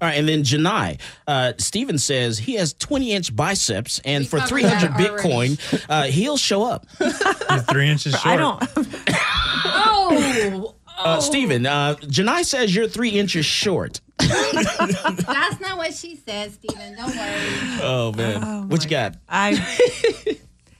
All right, and then Janai, uh, Steven says he has 20 inch biceps, and for 300. Bitcoin, uh, he'll show up. He's three inches short. I don't. Oh, Uh, Steven, uh, Janai says you're three inches short. That's not what she said, Steven. Don't worry. Oh man, what you got? I.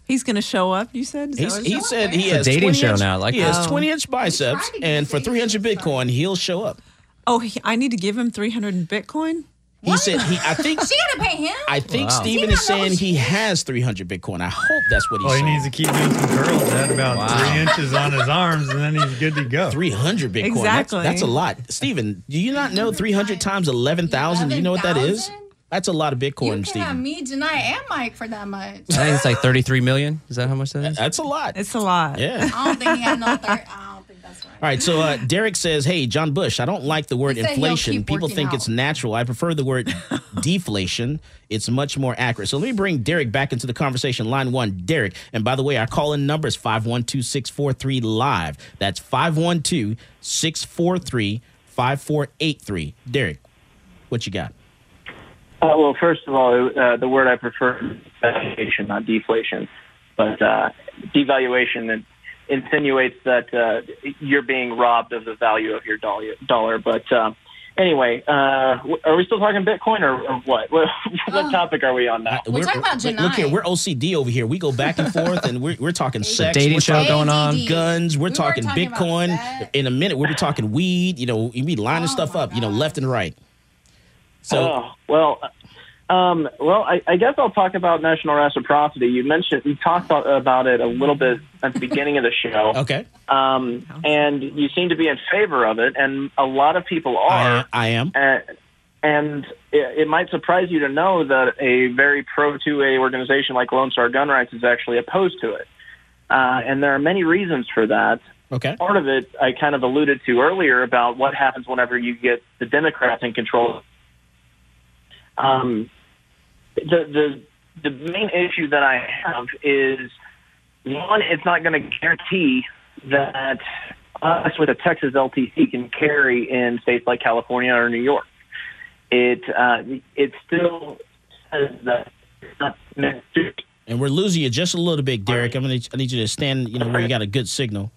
He's going to show up. You said. Is that He's, what he it's- said he It's a has dating show inch, now, like he has 20 inch biceps, and for 300 Bitcoin, he'll show up. Oh, he, I need to give him three hundred in Bitcoin. He said he. I think. She gotta pay him. I think Wow. Steven is saying he has 300 Bitcoin. I hope that's what he's Well, he saying. needs to keep doing some curls at about Wow. three inches on his arms, and then he's good to go. 300 Bitcoin. That's- Exactly. That's, a lot. Steven, do you not know 300 times 11,000? Do you know what that is? That's a lot of You Bitcoin, can have Steven. me, Janai, and Mike for that much. I think it's like 33 million. Is that how much that is? That's a lot. It's a lot. Yeah. I don't think he had no third. Um, I don't think that's right. All right, so uh, Derek says, "Hey, John Bush, I don't like the word He inflation. People think out. it's natural. I prefer the word deflation. It's much more accurate." So let me bring Derek back into the conversation. Line one, Derek. And by the way, our call-in number is 512-643 live. That's 512-643-5483. Derek, what you got? Uh, well, first of all, uh, the word I prefer is devaluation, not deflation. But uh, devaluation it insinuates that uh, you're being robbed of the value of your dollar. dollar. But uh, anyway, uh, are we still talking Bitcoin or, or what? What, what topic are we on now? We're talking about wait, Look here, we're OCD over here. We go back and forth, and we're, we're talking sex. dating we're show talking going on. Guns. We're We talking, talking Bitcoin. In a minute, we'll be talking weed. You know, we be lining Oh, stuff my up. You know, left and right. So oh, well, um, well, I, I guess I'll talk about national reciprocity. You mentioned you talked about- it a little bit at the beginning of the show. okay, um, and you seem to be in favor of it, and a lot of people are. I, I am. Uh, and it, it might surprise you to know that a very pro 2A organization like Lone Star Gun Rights is actually opposed to it. Uh, and there are many reasons for that. Okay. Part of it I kind of alluded to earlier about what happens whenever you get the Democrats in control. Um, the, the, the main issue that I have is one, it's not going to guarantee that us with a Texas LTC can carry in states like California or New York. It uh, it still says that it's not meant. And we're losing you just a little bit, Derek. I'm gonna. I need you to stand. You know where you got a good signal.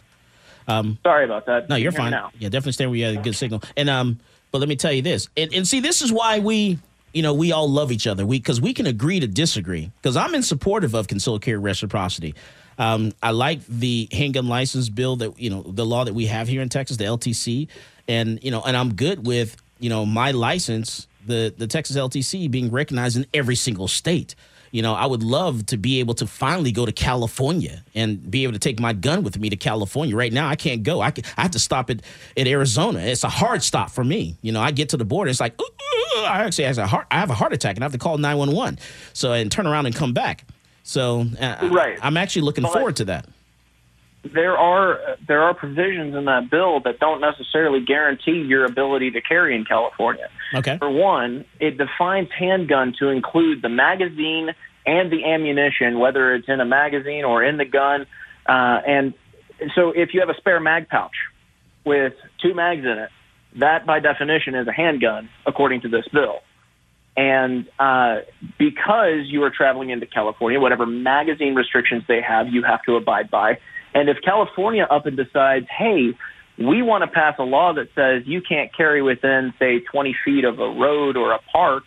Um, Sorry about that. No, you're you fine. Now? Yeah, definitely stand where you have a good signal. And um, but let me tell you this, and, and see, this is why we, you know, we all love each other. We because we can agree to disagree. Because I'm in supportive of concealed carry reciprocity. Um, I like the handgun license bill that you know the law that we have here in Texas, the LTC, and you know, and I'm good with you know my license, the the Texas LTC being recognized in every single state. You know, I would love to be able to finally go to California and be able to take my gun with me to California. Right now, I can't go. I, can, I have to stop at, at Arizona. It's a hard stop for me. You know, I get to the border. It's like, ooh, ooh, I actually have a heart, I have a heart attack and I have to call 911. So, and turn around and come back. So, uh, Right. I, am actually looking But- forward to that. There are there are provisions in that bill that don't necessarily guarantee your ability to carry in California. Okay. For one, it defines handgun to include the magazine and the ammunition, whether it's in a magazine or in the gun. Uh, and so, if you have a spare mag pouch with two mags in it, that by definition is a handgun, according to this bill. And uh, because you are traveling into California, whatever magazine restrictions they have, you have to abide by. And if California up and decides, hey, we want to pass a law that says you can't carry within, say, 20 feet of a road or a park,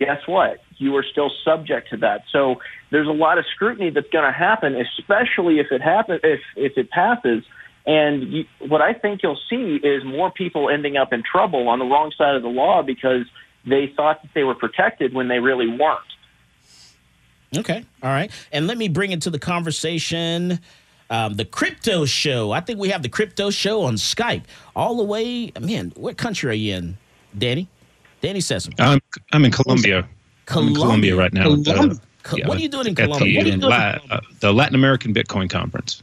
guess what? You are still subject to that. So there's a lot of scrutiny that's going to happen, especially if it happen if if it passes. And you, what I think you'll see is more people ending up in trouble on the wrong side of the law because they thought that they were protected when they really weren't. Okay. All right. And let me bring into the conversation um, the crypto show. I think we have the crypto show on Skype all the way. Man, what country are you in, Danny? Danny says. I'm I'm in Colombia. I'm in Colombia right now. at the- Colombia. Co- what are you doing in at Colombia? the, What are in La- uh, the Latin American Bitcoin Conference.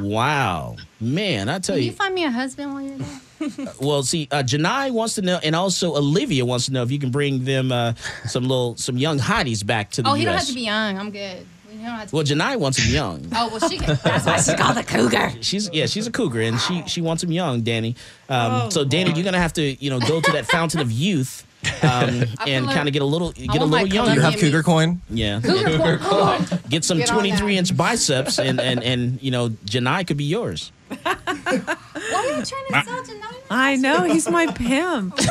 Wow, man! I tell Can you. Can you find me a husband while you're there? Well, see, uh, Janai wants to know, and also Olivia wants to know if you can bring them uh, some little, some young hotties back to the Oh, U.S. he don't have to be young. I'm good. We don't have to well, Janai wants him young. Oh well, she. Can, that's why she's called a cougar. She's yeah, she's a cougar, and she she wants him young, Danny. Um, Oh, so Danny, you're gonna have to you know go to that fountain of youth. Um, and kind of get a little get a little younger. You have Cougar coin? Yeah. Cougar coin. Get some Get 23 inch biceps, and, and, and you know, Janai could be yours. Why are you trying to sell to nine? I know he's my pimp.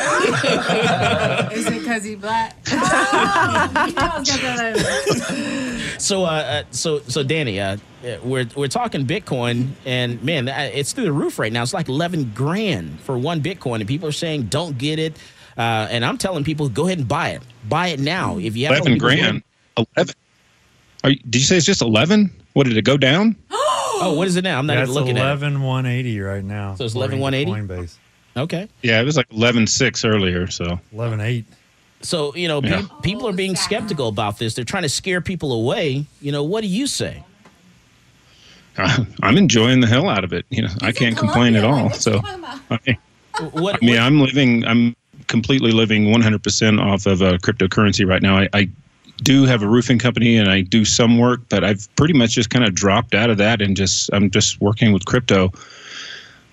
Is it because he's black? Oh, you know I was gonna throw that. So, uh, uh, so, so, Danny, uh, uh, we're we're talking Bitcoin, and man, uh, it's through the roof right now. It's like eleven grand for one Bitcoin, and people are saying don't get it. Uh, and I'm telling people, go ahead and buy it. Buy it now if you have Eleven grand. Eleven. You, did you say it's just eleven? What did it go down? Oh, what is it now? I'm not Yeah, even it's looking at it. 11 180 right now. So it's according to 11,180? Coinbase. Okay. Yeah, it was like 11 6 earlier. So 11 8. So you know, Yeah. pe- people are being skeptical about this. They're trying to scare people away. You know, what do you say? I'm enjoying the hell out of it. You know, I can't complain at all. So, I, What? I mean, I'm living. I'm completely living 100% off of uh, cryptocurrency right now. I, I do have a roofing company and I do some work, but I've pretty much just kind of dropped out of that and just I'm just working with crypto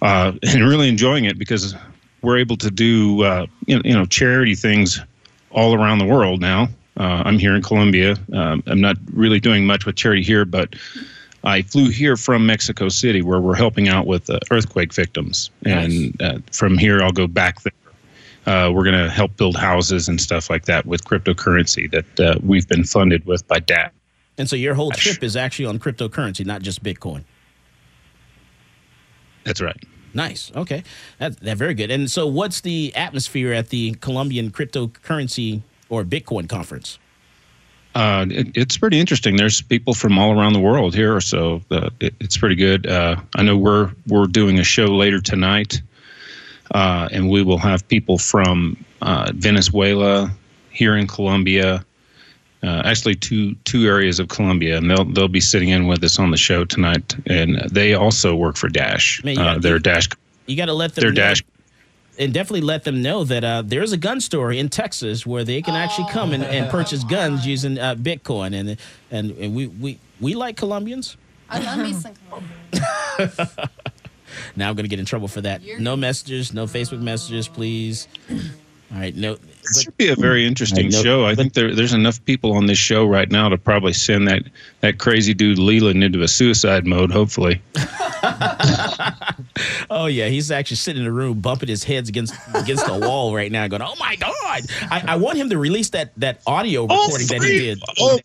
uh, and really enjoying it because we're able to do uh, you, know, you know charity things all around the world now. Uh, I'm here in Colombia. Um, I'm not really doing much with charity here, but I flew here from Mexico City, where we're helping out with uh, earthquake victims, and uh, from here I'll go back there. Uh, we're going to help build houses and stuff like that with cryptocurrency that uh, we've been funded with by DAP. And so your whole trip is actually on cryptocurrency, not just Bitcoin. That's right. Nice. Okay. That, that very good. And so, what's the atmosphere at the Colombian cryptocurrency or Bitcoin conference? Uh, it, it's pretty interesting. There's people from all around the world here, so uh, it, it's pretty good. Uh, I know we're we're doing a show later tonight, uh, and we will have people from uh, Venezuela, here in Colombia, uh, actually two two areas of Colombia, and they'll they'll be sitting in with us on the show tonight. And they also work for Dash. Man, you uh, got- they're Dash. You got to let them They're know, Dash. and definitely let them know that uh, there's a gun store in Texas where they can actually come and, and purchase guns using uh, Bitcoin. And and, and we, we, we like Colombians. I love me some Colombian. Now I'm going to get in trouble for that. No messages, no Facebook messages, please. All right, no. This should be a very interesting I know, show. I think there, there's enough people on this show right now to probably send that, that crazy dude Leland into a suicide mode. Hopefully, Oh yeah, he's actually sitting in the room bumping his heads against against the wall right now, going, "Oh my god!" I, I want him to release that that audio recording that he did. All,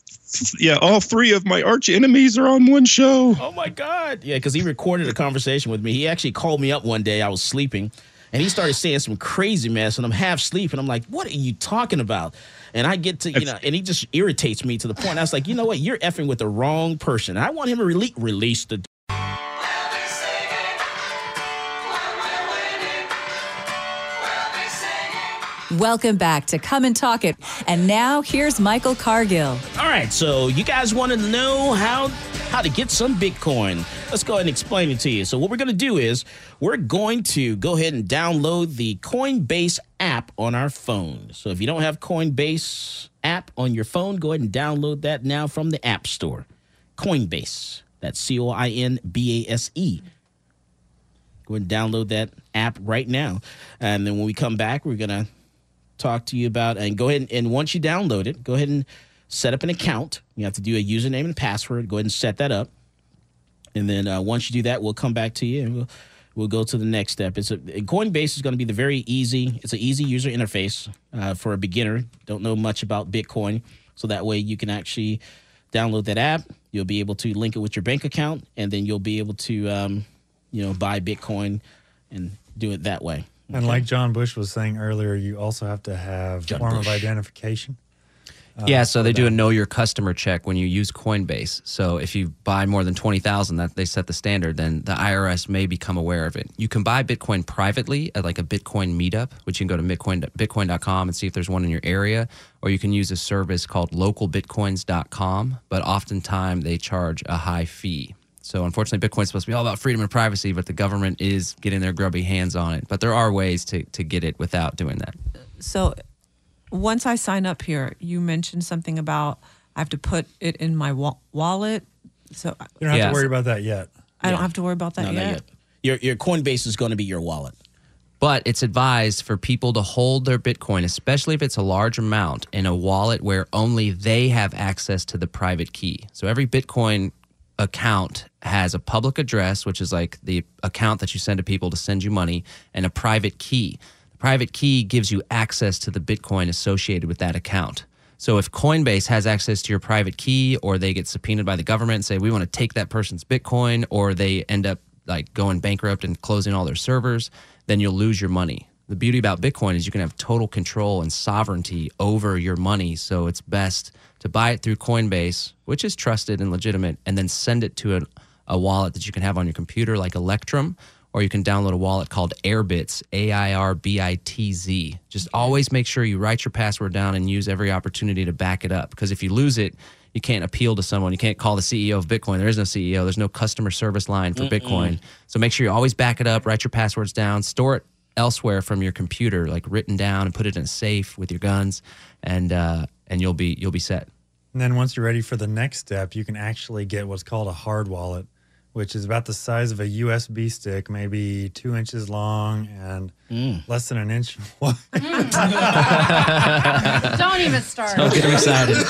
yeah, all three of my arch enemies are on one show. Oh my god! Yeah, because he recorded a conversation with me. He actually called me up one day. I was sleeping, and he started saying some crazy mess, and I'm half asleep, and I'm like, "What are you talking about?" And I get to you know, and he just irritates me to the point. I was like, "You know what? You're effing with the wrong person." I want him to release the. Welcome back to Come and Talk It. And now here's Michael Cargill. All right, so you guys want to know how how to get some Bitcoin? Let's go ahead and explain it to you. So what we're going to do is we're going to go ahead and download the Coinbase app on our phone. So if you don't have Coinbase app on your phone, go ahead and download that now from the App Store. Coinbase. That's C O I N B A S E. Go ahead and download that app right now. And then when we come back, we're going to talk to you about and go ahead and, and once you download it, go ahead and set up an account. You have to do a username and password. Go ahead and set that up. And then uh, once you do that, we'll come back to you and we'll we'll go to the next step. It's a Coinbase is going to be the very easy. It's an easy user interface uh, for a beginner. Don't know much about Bitcoin, so that way you can actually download that app. You'll be able to link it with your bank account, and then you'll be able to um, you know buy Bitcoin and do it that way. And like John Bush was saying earlier, you also have to have John form Bush. of identification. Uh, yeah, so they do a know your customer check when you use Coinbase. So if you buy more than 20,000 that they set the standard, then the IRS may become aware of it. You can buy Bitcoin privately at like a Bitcoin meetup, which you can go to bitcoin, bitcoin.com and see if there's one in your area, or you can use a service called localbitcoins.com, but oftentimes they charge a high fee. So unfortunately, Bitcoin's supposed to be all about freedom and privacy, but the government is getting their grubby hands on it. But there are ways to, to get it without doing that. So once I sign up here, you mentioned something about I have to put it in my wa- wallet. So You don't have Yeah. to worry about that yet. I don't have to worry about that No, yet. not yet. Your your Coinbase is going to be your wallet. But it's advised for people to hold their Bitcoin, especially if it's a large amount, in a wallet where only they have access to the private key. So every Bitcoin account has a public address, which is like the account that you send to people to send you money, and a private key. The private key gives you access to the Bitcoin associated with that account. So if Coinbase has access to your private key, or they get subpoenaed by the government and say we want to take that person's Bitcoin, or they end up like going bankrupt and closing all their servers, then you'll lose your money. The beauty about Bitcoin is you can have total control and sovereignty over your money. So it's best to buy it through Coinbase, which is trusted and legitimate, and then send it to a, a wallet that you can have on your computer, like Electrum, or you can download a wallet called Airbitz, A I R B I T Z. Just always make sure you write your password down and use every opportunity to back it up. Because if you lose it, you can't appeal to someone. You can't call the CEO of Bitcoin. There is no CEO. There's no customer service line for Mm-mm. Bitcoin. So make sure you always back it up, write your passwords down, store it elsewhere from your computer, like written down, and put it in a safe with your guns, and uh, and you'll be you'll be set. And then once you're ready for the next step, you can actually get what's called a hard wallet, which is about the size of a USB stick, maybe two inches long and less than an inch wide. Don't even start. Don't get him excited.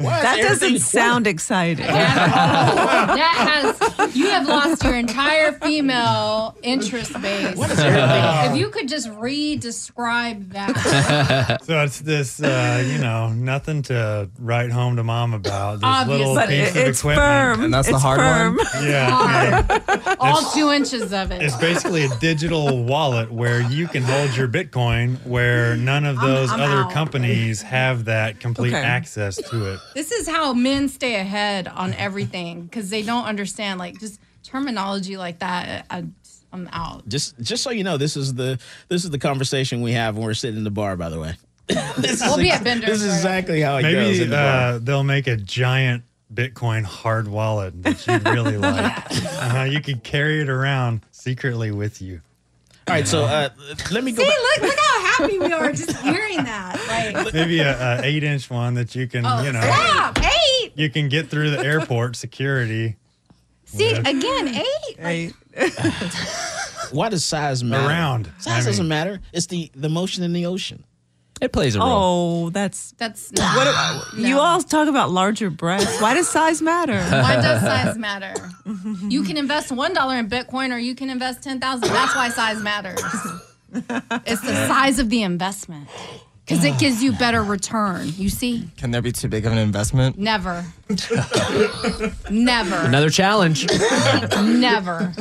that doesn't sound exciting. that has you have lost your entire female interest base. if you could just re-describe that. so it's this, uh, you know, nothing to write home to mom about. This little piece But of it's equipment. firm. And that's the It's hard one? firm. Yeah. All two inches of it. It's basically a digital wallet where you can hold your Bitcoin, where none of those I'm other out. companies have that complete Okay. access to it. This is how men stay ahead on everything because they don't understand like just terminology like that. I, I'm out. Just just so you know, this is the this is the conversation we have when we're sitting in the bar. By the way, this We'll is be at Bender's This is exactly how it goes. Maybe in the bar. uh, they'll make a giant Bitcoin hard wallet that you really like. uh, you can carry it around secretly with you. All right, so uh, let me go. See, back. look, look how happy we are just hearing that. Like, Maybe a, a eight inch one that you can, oh, you know, stop, eight. you can get through the airport security. See, Yeah. again, eight. Eight. Why does size matter? Around. Size I mean- doesn't matter. It's the the motion in the ocean. It plays a role. Oh, that's that's what. Uh, you all talk about larger breasts. Why does size matter? Why does size matter? You can invest one dollar in Bitcoin, or you can invest ten thousand. That's why size matters. It's the size of the investment because it gives you better return. You see, Can there be too big of an investment? never, never, Another challenge. never.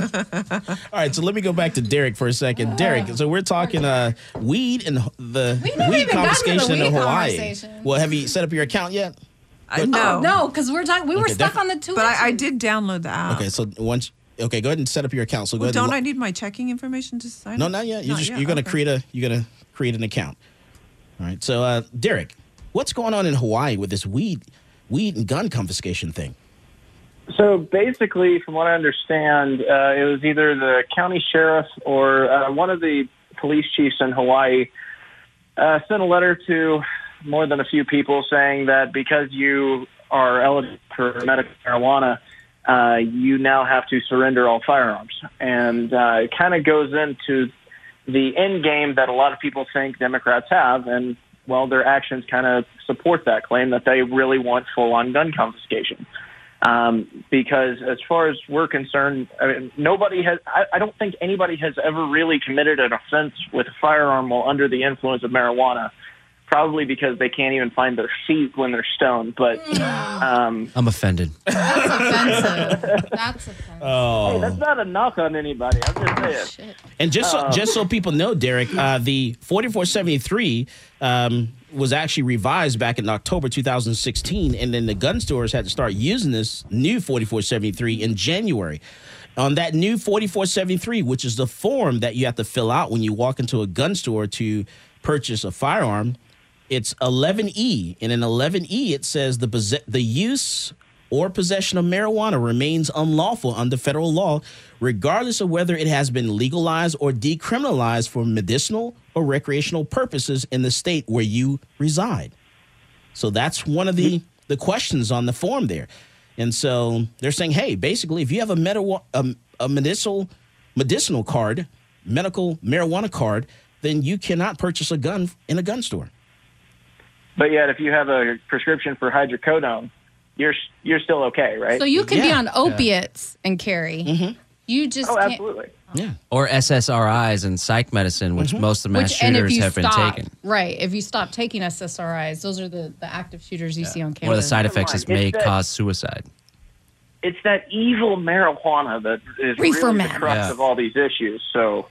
All right, so let me go back to Derek for a second. Derek, so we're talking uh, weed and the We weed even gotten to the confiscation in Hawaii. conversation. Well, have you set up your account yet? I know. No, because we're talking. We were stuck defi- on the two. But I, I did download the app. Okay, so once okay, go ahead and set up your account. So go Well, ahead. don't lo- I need my checking information to sign up? No, up? not yet. You're just yet, you're gonna okay. create a you're gonna create an account. All right. So uh, Derek, what's going on in Hawaii with this weed weed and gun confiscation thing? So basically, from what I understand, uh, it was either the county sheriff or uh, one of the police chiefs in Hawaii uh, sent a letter to more than a few people saying that because you are eligible for medical marijuana, uh, you now have to surrender all firearms. And uh, it kind of goes into the end game that a lot of people think Democrats have. And, well, their actions kind of support that claim that they really want full on gun confiscation. Um, because as far as we're concerned, I mean, nobody has, I, I don't think anybody has ever really committed an offense with a firearm while under the influence of marijuana. Probably because they can't even find their feet when they're stoned. But um, I'm offended. That's offensive. That's offensive. Oh. hey, that's not a knock on anybody. I'm just saying. And just so, Um, just so people know, Derek, uh, the 4473 um, was actually revised back in October 2016, and then the gun stores had to start using this new 4473 in January. On that new 4473, which is the form that you have to fill out when you walk into a gun store to purchase a firearm, it's 11E, and in 11E it says the the use or possession of marijuana remains unlawful under federal law, regardless of whether it has been legalized or decriminalized for medicinal or recreational purposes in the state where you reside. So that's one of the hmm. the questions on the form there, and so they're saying, hey, basically, if you have a medi- a, a medicinal medicinal card, medical marijuana card, then you cannot purchase a gun in a gun store. But yet, if you have a prescription for hydrocodone, you're you're still okay, right? So you can be Yeah. on opiates and carry. Mm-hmm. You just Oh, can't. absolutely. Yeah. Or SSRIs and psych medicine, which mm-hmm. most of the mass Which, and if shooters you have been stop, taken. right? If you stop taking SSRIs, those are the, the active shooters you see on camera. One of the side effects is It's may that- cause suicide. It's that evil marijuana that is Reefer really man. the crux Yeah. of all these issues. So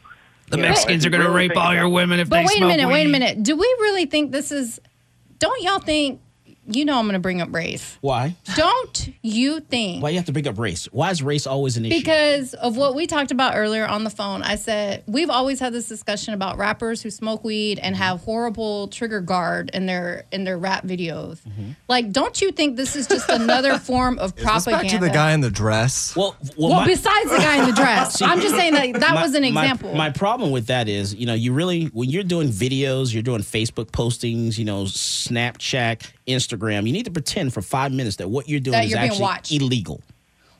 The you Mexicans if are going to rape all your women if But they wait a smoke minute, wait a weed. minute. Do we really think this is? Don't y'all think? You know, I'm going to bring up race. Why? Don't you think? Why you have to bring up race? Why is race always an issue? Because of what we talked about earlier on the phone, I said we've always had this discussion about rappers who smoke weed and have horrible trigger guard in their in their rap videos. Mm-hmm. Like, don't you think this is just another form of Is this propaganda? back to the guy in the dress? well, well, well, my- besides the guy in the dress, See, I'm just saying that that my- was an my- example. My, problem with that is, you know, you really when you're doing videos, you're doing Facebook postings, you know, Snapchat, Instagram, you need to pretend for five minutes that what you're doing That is you're actually illegal.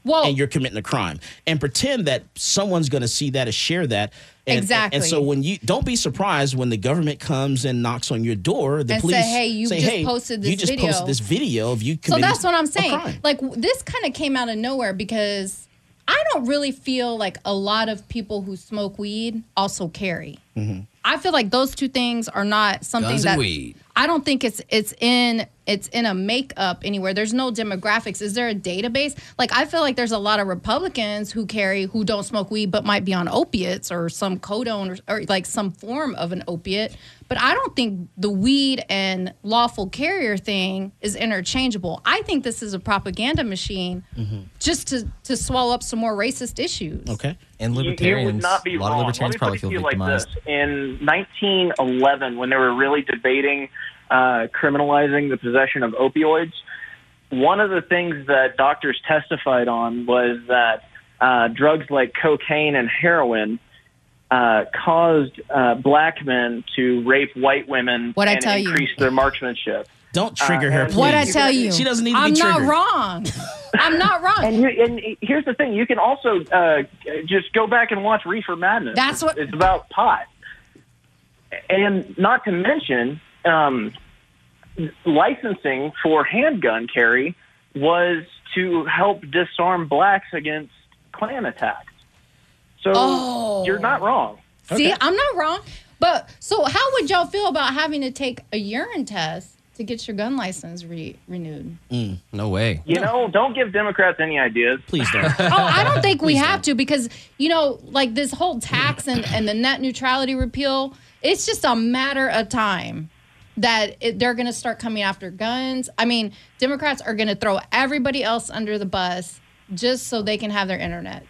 well, and you're committing a crime and pretend that someone's going to see that or share that and, Exactly. and so when you don't be surprised when the government comes and knocks on your door the And say, police "Hey, you say, just hey, posted this video. you just video." posted this video of you So that's what I'm saying. Like this kind of came out of nowhere because I don't really feel like a lot of people who smoke weed also carry. Mm-hmm. I feel like those two things are not something Guns and that weed. I don't think it's it's in it's in a makeup anywhere. There's no demographics. Is there a database? Like I feel like there's a lot of Republicans who carry who don't smoke weed but might be on opiates or some codone or, or like some form of an opiate. But I don't think the weed and lawful carrier thing is interchangeable. I think this is a propaganda machine just to to swallow up some more racist issues. okay and libertarians. You would not be a lot wrong. of libertarians probably me put feel it like this. In 1911, when they were really debating uh, criminalizing the possession of opioids, one of the things that doctors testified on was that uh, drugs like cocaine and heroin uh, caused uh, black men to rape white women What'd I and tell you? increase their marksmanship. don't trigger Uh, her and- please What I tell you? she doesn't need to I'm be not triggered wrong. I'm not wrong. And, you, and here's the thing: you can also uh, just go back and watch Reefer Madness. That's what- it's about pot, and not to mention um, licensing for handgun carry was to help disarm blacks against Klan attacks. So Oh. you're not wrong. See, I'm not wrong. But so, how would y'all feel about having to take a urine test to get your gun license re- renewed? Mm, no way. You know, don't give Democrats any ideas. please don't Oh, I don't think we have to because you know, like this whole tax and, and the net neutrality repeal, it's just a matter of time that it, they're going to start coming after guns. I mean, Democrats are going to throw everybody else under the bus just so they can have their internet.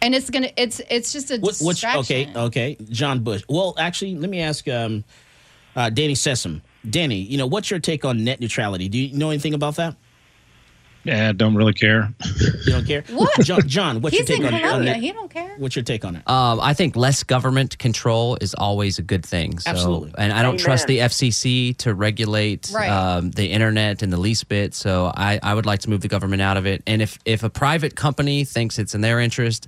And it's gonna it's it's just a What, which distraction. okay okay John Bush well actually let me ask um uh, Danny Sessom Danny you know what's your take on net neutrality do you know anything about that Yeah, don't really care. you don't care What? John, John what's He's your take in on, on Colombia. net? He don't care. what's your take on it Um, I think less government control is always a good thing. So, Absolutely. And I don't trust the FCC to regulate Right. um, the internet and the least bit. So I, I would like to move the government out of it. And if, if a private company thinks it's in their interest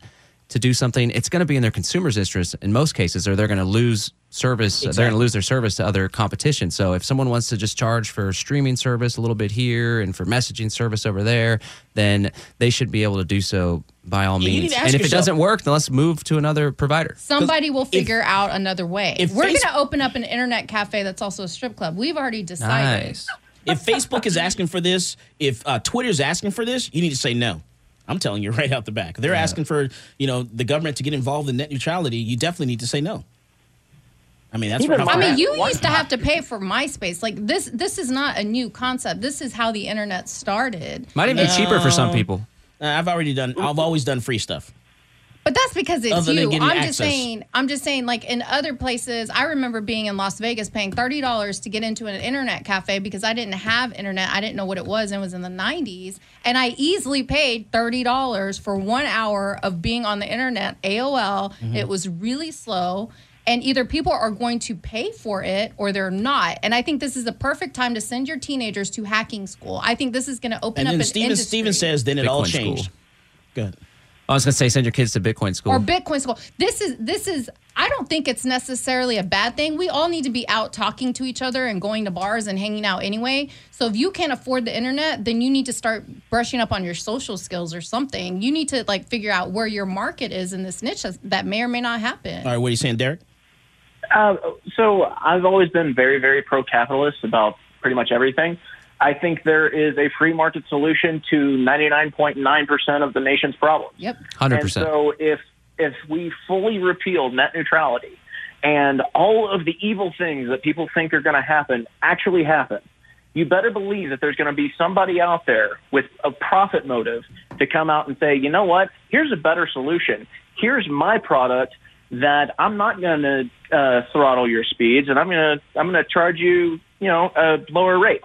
to do something, it's going to be in their consumers' interest in most cases, or they're going to lose service. They're going to lose their service to other competition. So if someone wants to just charge for streaming service a little bit here and for messaging service over there, then they should be able to do so by all You means. And if it doesn't work, then let's move to another provider. Somebody will figure out another way. if We're going to open up an internet cafe that's also a strip club. We've already decided. Nice. if Facebook is asking for this if uh, is asking for this you need to say no I'm telling you right out the back they're asking for you know the government to get involved in net neutrality you definitely need to say no I mean that's Even I mean, you Why used to have to pay for MySpace. Like this, this is not a new concept. This is how the internet started. Might even be cheaper for some people. Uh, I've already done I've always done free stuff But that's because it's Other you. I'm just saying. I'm just saying. Like in other places, I remember being in Las Vegas paying thirty dollars to get into an internet cafe because I didn't have internet. I didn't know what it was. And it was in the '90s, and I easily paid thirty dollars for one hour of being on the internet. AOL. Mm-hmm. It was really slow. And either people are going to pay for it or they're not. And I think this is the perfect time to send your teenagers to hacking school. I think this is going to open and up then an Steven industry. Steven says then it all Bitcoin school. changed good I was going to say send your kids to Bitcoin school. or Bitcoin school. This is this is I don't think it's necessarily a bad thing. We all need to be out talking to each other and going to bars and hanging out anyway. So if you can't afford the internet, then you need to start brushing up on your social skills or something. You need to like figure out where your market is in this niche that may or may not happen. All right, what are you saying, Derek? Uh, so I've always been very, very pro-capitalist about pretty much everything. I think there is a free market solution to 99.9% of the nation's problems. Yep. 100%. And so if if we fully repeal net neutrality and all of the evil things that people think are going to happen actually happen, you better believe that there's going to be somebody out there with a profit motive to come out and say, you know what? Here's a better solution. Here's my product that I'm not going to uh, throttle your speeds, and I'm going to I'm going to charge you, you know, a lower rate,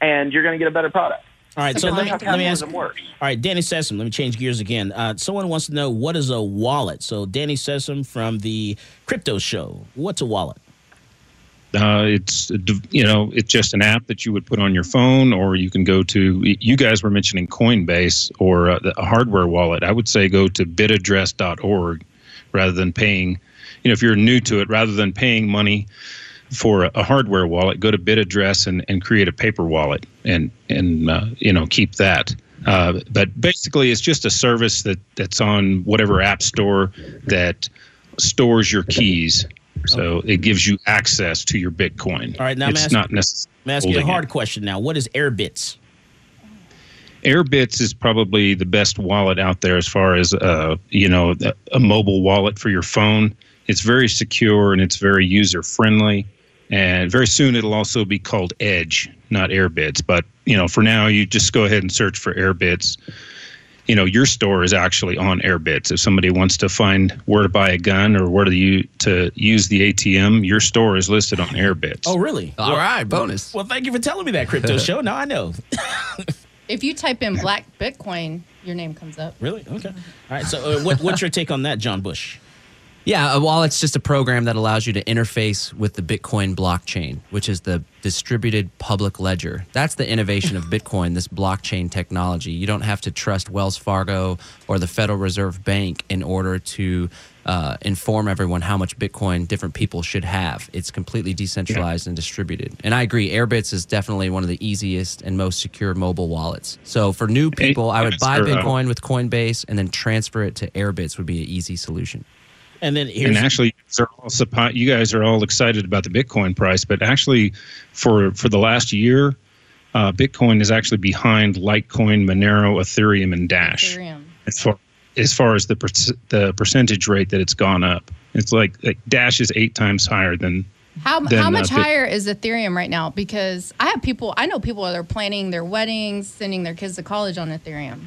and you're going to get a better product. All right, so Because let me, let me ask. capitalism works. All right, Danny Sessom. Let me change gears again. Uh, someone wants to know what is a wallet. So Danny Sessom from the Crypto Show. What's a wallet? Uh, it's you know it's just an app that you would put on your phone, or you can go to. You guys were mentioning Coinbase or uh, the- a hardware wallet. I would say go to bitaddress.org rather than paying. You know, if you're new to it, rather than paying money for a, hardware wallet, go to Bitaddress and, and create a paper wallet and and uh, you know keep that. Uh, but basically, it's just a service that that's on whatever app store that stores your keys. So it gives you access to your Bitcoin. All right, now I'm asking- not necessarily. I'm asking you a hard it. question now. What is Airbitz? Airbitz is probably the best wallet out there as far as uh, you know a mobile wallet for your phone. It's very secure and it's very user friendly. And very soon it'll also be called Edge, not Airbitz. But you know, for now, you just go ahead and search for Airbitz. You know, your store is actually on Airbitz. If somebody wants to find where to buy a gun or where to use, to use the ATM, your store is listed on Airbitz. Oh, really? All right, bonus. Well, thank you for telling me that, Crypto Show. Now I know. If you type in black Bitcoin, your name comes up. Really? Okay. All right. So, uh, what, what's your take on that, John Bush? Yeah, a wallet's just a program that allows you to interface with the Bitcoin blockchain, which is the distributed public ledger. That's the innovation of Bitcoin, this blockchain technology. You don't have to trust Wells Fargo or the Federal Reserve Bank in order to uh, inform everyone how much Bitcoin different people should have. It's completely decentralized and distributed. And I agree, Airbitz is definitely one of the easiest and most secure mobile wallets. So for new people, I would buy Bitcoin with Coinbase and then transfer it to Airbitz would be an easy solution. And then and actually, you guys are all suppo- you guys are all excited about the Bitcoin price, but actually, for for the last year, uh, Bitcoin is actually behind Litecoin, Monero, Ethereum, and Dash. Ethereum. As far as far as the per- the percentage rate that it's gone up, it's like like Dash is eight times higher than. How, than, how uh, much Bit- higher is Ethereum right now? Because I have people, I know people that are planning their weddings, sending their kids to college on Ethereum.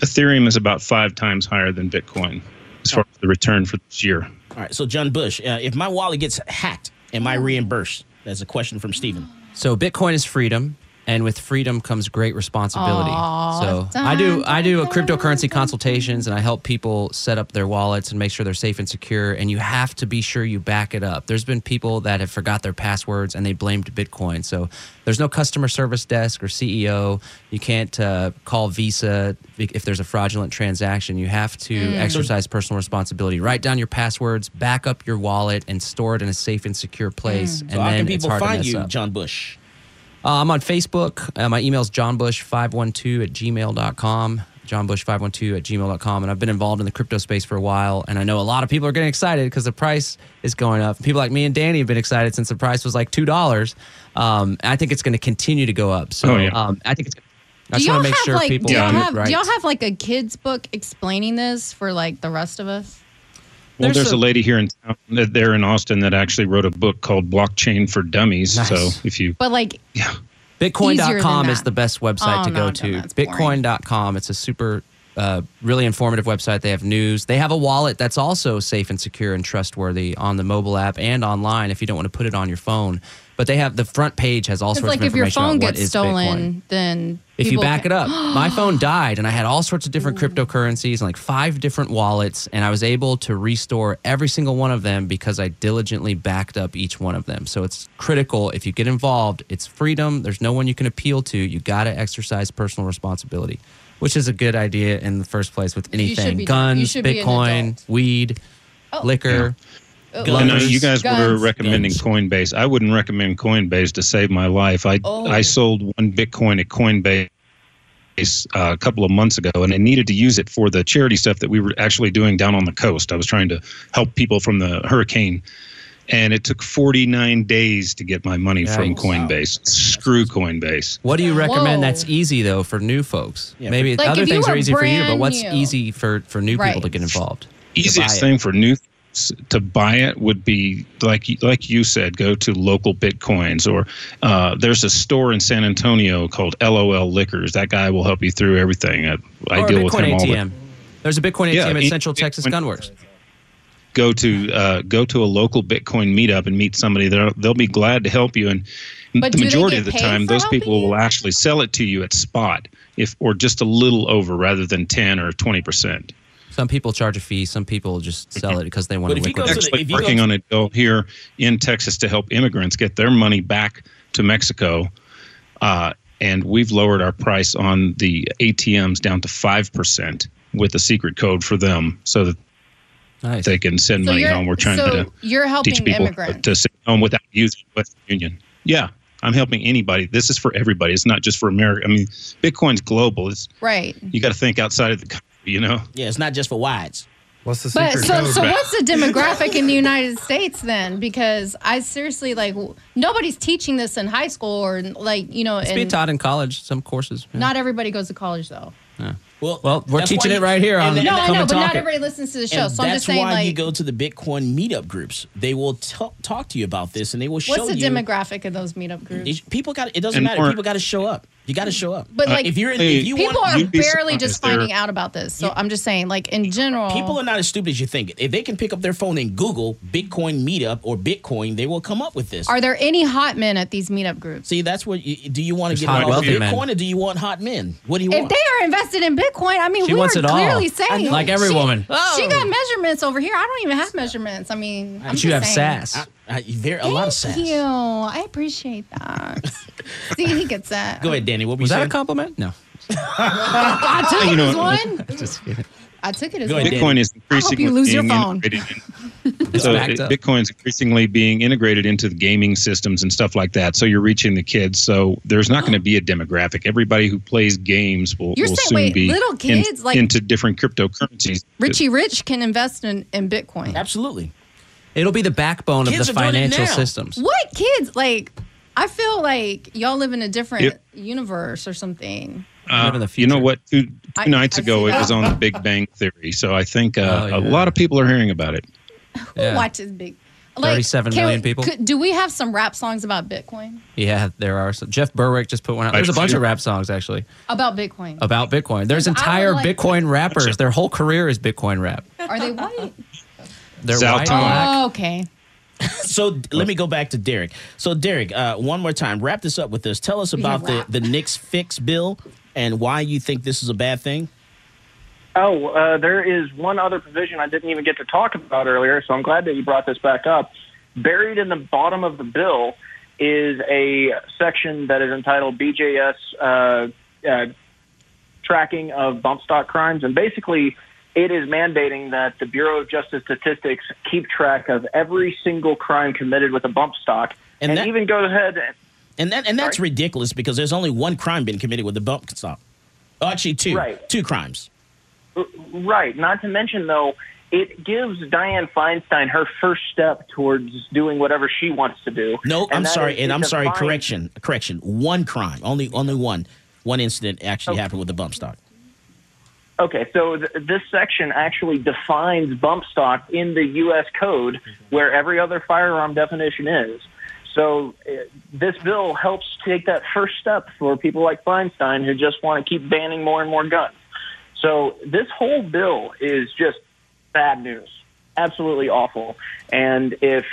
Ethereum is about five times higher than Bitcoin as far as the return for this year. All right. So, John Bush, uh, if my wallet gets hacked, am I reimbursed? That's a question from Steven. So Bitcoin is freedom, and with freedom comes great responsibility. Aw, so dun, I do I do a cryptocurrency consultations, and I help people set up their wallets and make sure they're safe and secure. And you have to be sure you back it up. There's been people that have forgot their passwords and they blamed Bitcoin. So there's no customer service desk or CEO. You can't uh, call Visa if there's a fraudulent transaction. You have to Mm. exercise personal responsibility. Write down your passwords, back up your wallet, and store it in a safe and secure place. And So, how then can it's people hard to find you, up. John Bush? Uh, I'm on Facebook. Uh, my email is johnbush512 at gmail.com. Johnbush512 at gmail.com. And I've been involved in the crypto space for a while. And I know a lot of people are getting excited because the price is going up. People like me and Danny have been excited since the price was like $2. Um, I think it's going to continue to go up. So Oh, yeah. um, I think it's. I Do just y'all want to have make sure like people do y'all have right. do y'all have like a kids book explaining this for like the rest of us? Well, There's there's, some- a lady here in town, uh, there in Austin, that actually wrote a book called Blockchain for Dummies. Nice. So if you But like yeah, Bitcoin.com is the best website Oh, to go no, no, to. that's boring. Bitcoin.com. It's a super, uh, really informative website. They have news. They have a wallet that's also safe and secure and trustworthy on the mobile app and online if you don't want to put it on your phone. But they have the front page has all it's sorts like of if your information phone gets stolen, Bitcoin. then If you back can- it up, my phone died and I had all sorts of different cryptocurrencies and like five different wallets, and I was able to restore every single one of them because I diligently backed up each one of them. So it's critical. If you get involved, it's freedom. There's no one you can appeal to. You got to exercise personal responsibility. Which is a good idea in the first place with should anything be- guns, should Bitcoin, weed, Oh. liquor. And, uh, Guns. you guys were Guns. recommending Coinbase. I wouldn't recommend Coinbase to save my life. I Oh. I sold one Bitcoin at Coinbase uh, a couple of months ago, and I needed to use it for the charity stuff that we were actually doing down on the coast. I was trying to help people from the hurricane, and it took 49 days to get my money from Yikes. Coinbase. Screw Coinbase. What do you recommend Whoa. that's easy though for new folks? Yeah, Maybe Like, other things are easy for you, but what's new. easy for for new people to get involved? To buy easiest it. thing for new s- to buy it would be like like you said go to local bitcoins or uh, there's a store in san antonio called lol liquors. That guy will help you through everything. I, I deal a with Bitcoin him all the ATM. There's a Bitcoin Yeah, ATM at Central Texas Bitcoin- Gunworks. go to uh, go to a local bitcoin meetup and meet somebody. They'll, they'll be glad to help you. And But the majority of the time those people will actually sell it to you at spot if or just a little over rather than 10 or 20 percent Some people charge a fee. Some people just sell it because they want But to if you go liquidate. to the- actually if you go working on a bill here in Texas to help immigrants get their money back to Mexico. Uh, and we've lowered our price on the ATMs down to 5% with a secret code for them so that Nice. they can send So money you're- home. We're trying so to you're helping teach people immigrants. to send home without using Western Union. Yeah, I'm helping anybody. This is for everybody. It's not just for America. I mean, Bitcoin's global. It's Right. you got to think outside of the country. You know. Yeah, it's not just for wides. What's the But secret so, so what's the demographic in the United States then? Because I seriously like nobody's teaching this in high school or like you know, It's being taught in college. Some courses. yeah. not everybody goes to college though. Yeah. Well, Well, we're teaching why it right here on then- No, and I know, and but not it. everybody listens to the show. And So I'm that's just saying, why you go to the Bitcoin meetup groups. They will talk talk to you about this, and they will show you. what's the you. demographic of those meetup groups? People got it. Doesn't And matter. more- People got to show up. You got to show up. But, Uh, like, if you're in, Hey, if you People want, are you'd barely just finding out about this. So I'm just saying, like in general, people are not as stupid as you think. If they can pick up their phone and Google Bitcoin meetup or Bitcoin, they will come up with this. are there any hot men at these meetup groups? See, that's what. You, do you want to get hot involved with Bitcoin men. or do you want hot men? What do you If want? If they are invested in Bitcoin, I mean, She we wants were it all. clearly saying, Like every she, woman. She got measurements over here. I don't even have measurements. I mean, I'm But you have saying. sass. I, Uh, very, a lot of sass. Thank you. I appreciate that. See, he gets that. Go ahead, Danny. What were Was you that a compliment? No. I took You it know- as one. Just kidding. I took it as Go one. ahead, Bitcoin is I hope increasingly you lose your being phone. integrated in- so backed it- up. Bitcoin's increasingly being integrated into the gaming systems and stuff like that. So you're reaching the kids. So there's not going to be a demographic. Everybody who plays games will, You're will saying, soon wait, be little in- kids, like- into different cryptocurrencies. Richie Rich can invest in, in Bitcoin. Absolutely. It'll be the backbone Kids of the are doing it financial systems. What kids? Like, I feel like y'all live in a different Yep. universe or something. Uh, live in the you know what? Two, two I- nights I ago, it was on the Big Bang Theory. So I think uh, Oh, a lot of people are hearing about it. Who Yeah. watches big? 37 can million we- people. could- do we have some rap songs about Bitcoin? Yeah, there are. Some. Jeff Berwick just put one out. There's a bunch of rap songs actually About Bitcoin? about Bitcoin. There's Because I would entire like- Bitcoin rappers. Their whole career is Bitcoin rap. Are they white? They're South white, Oh, okay. So let me go back to Derek. So Derek, uh, one more time, wrap this up with us. Tell us about the rap. the NICS fix bill and why you think this is a bad thing. Oh, uh, there is one other provision I didn't even get to talk about earlier, so I'm glad that you brought this back up. Buried in the bottom of the bill is a section that is entitled BJS uh, uh, tracking of bump stock crimes, and basically it is mandating that the Bureau of Justice Statistics keep track of every single crime committed with a bump stock, And and, that- even go ahead. And, And that and that's Sorry? ridiculous because there's only one crime been committed with a bump stock. Oh, actually, two. Right. Two crimes. Uh, right. Not to mention, though, it gives Dianne Feinstein her first step towards doing whatever she wants to do. No, I'm sorry, and I'm sorry. Correction, correction. One crime, only only one. One incident actually happened with the bump stock. Okay, so th- this section actually defines bump stock in the U.S. code where every other firearm definition is. So uh, this bill helps take that first step for people like Feinstein who just want to keep banning more and more guns. So this whole bill is just bad news, absolutely awful. And if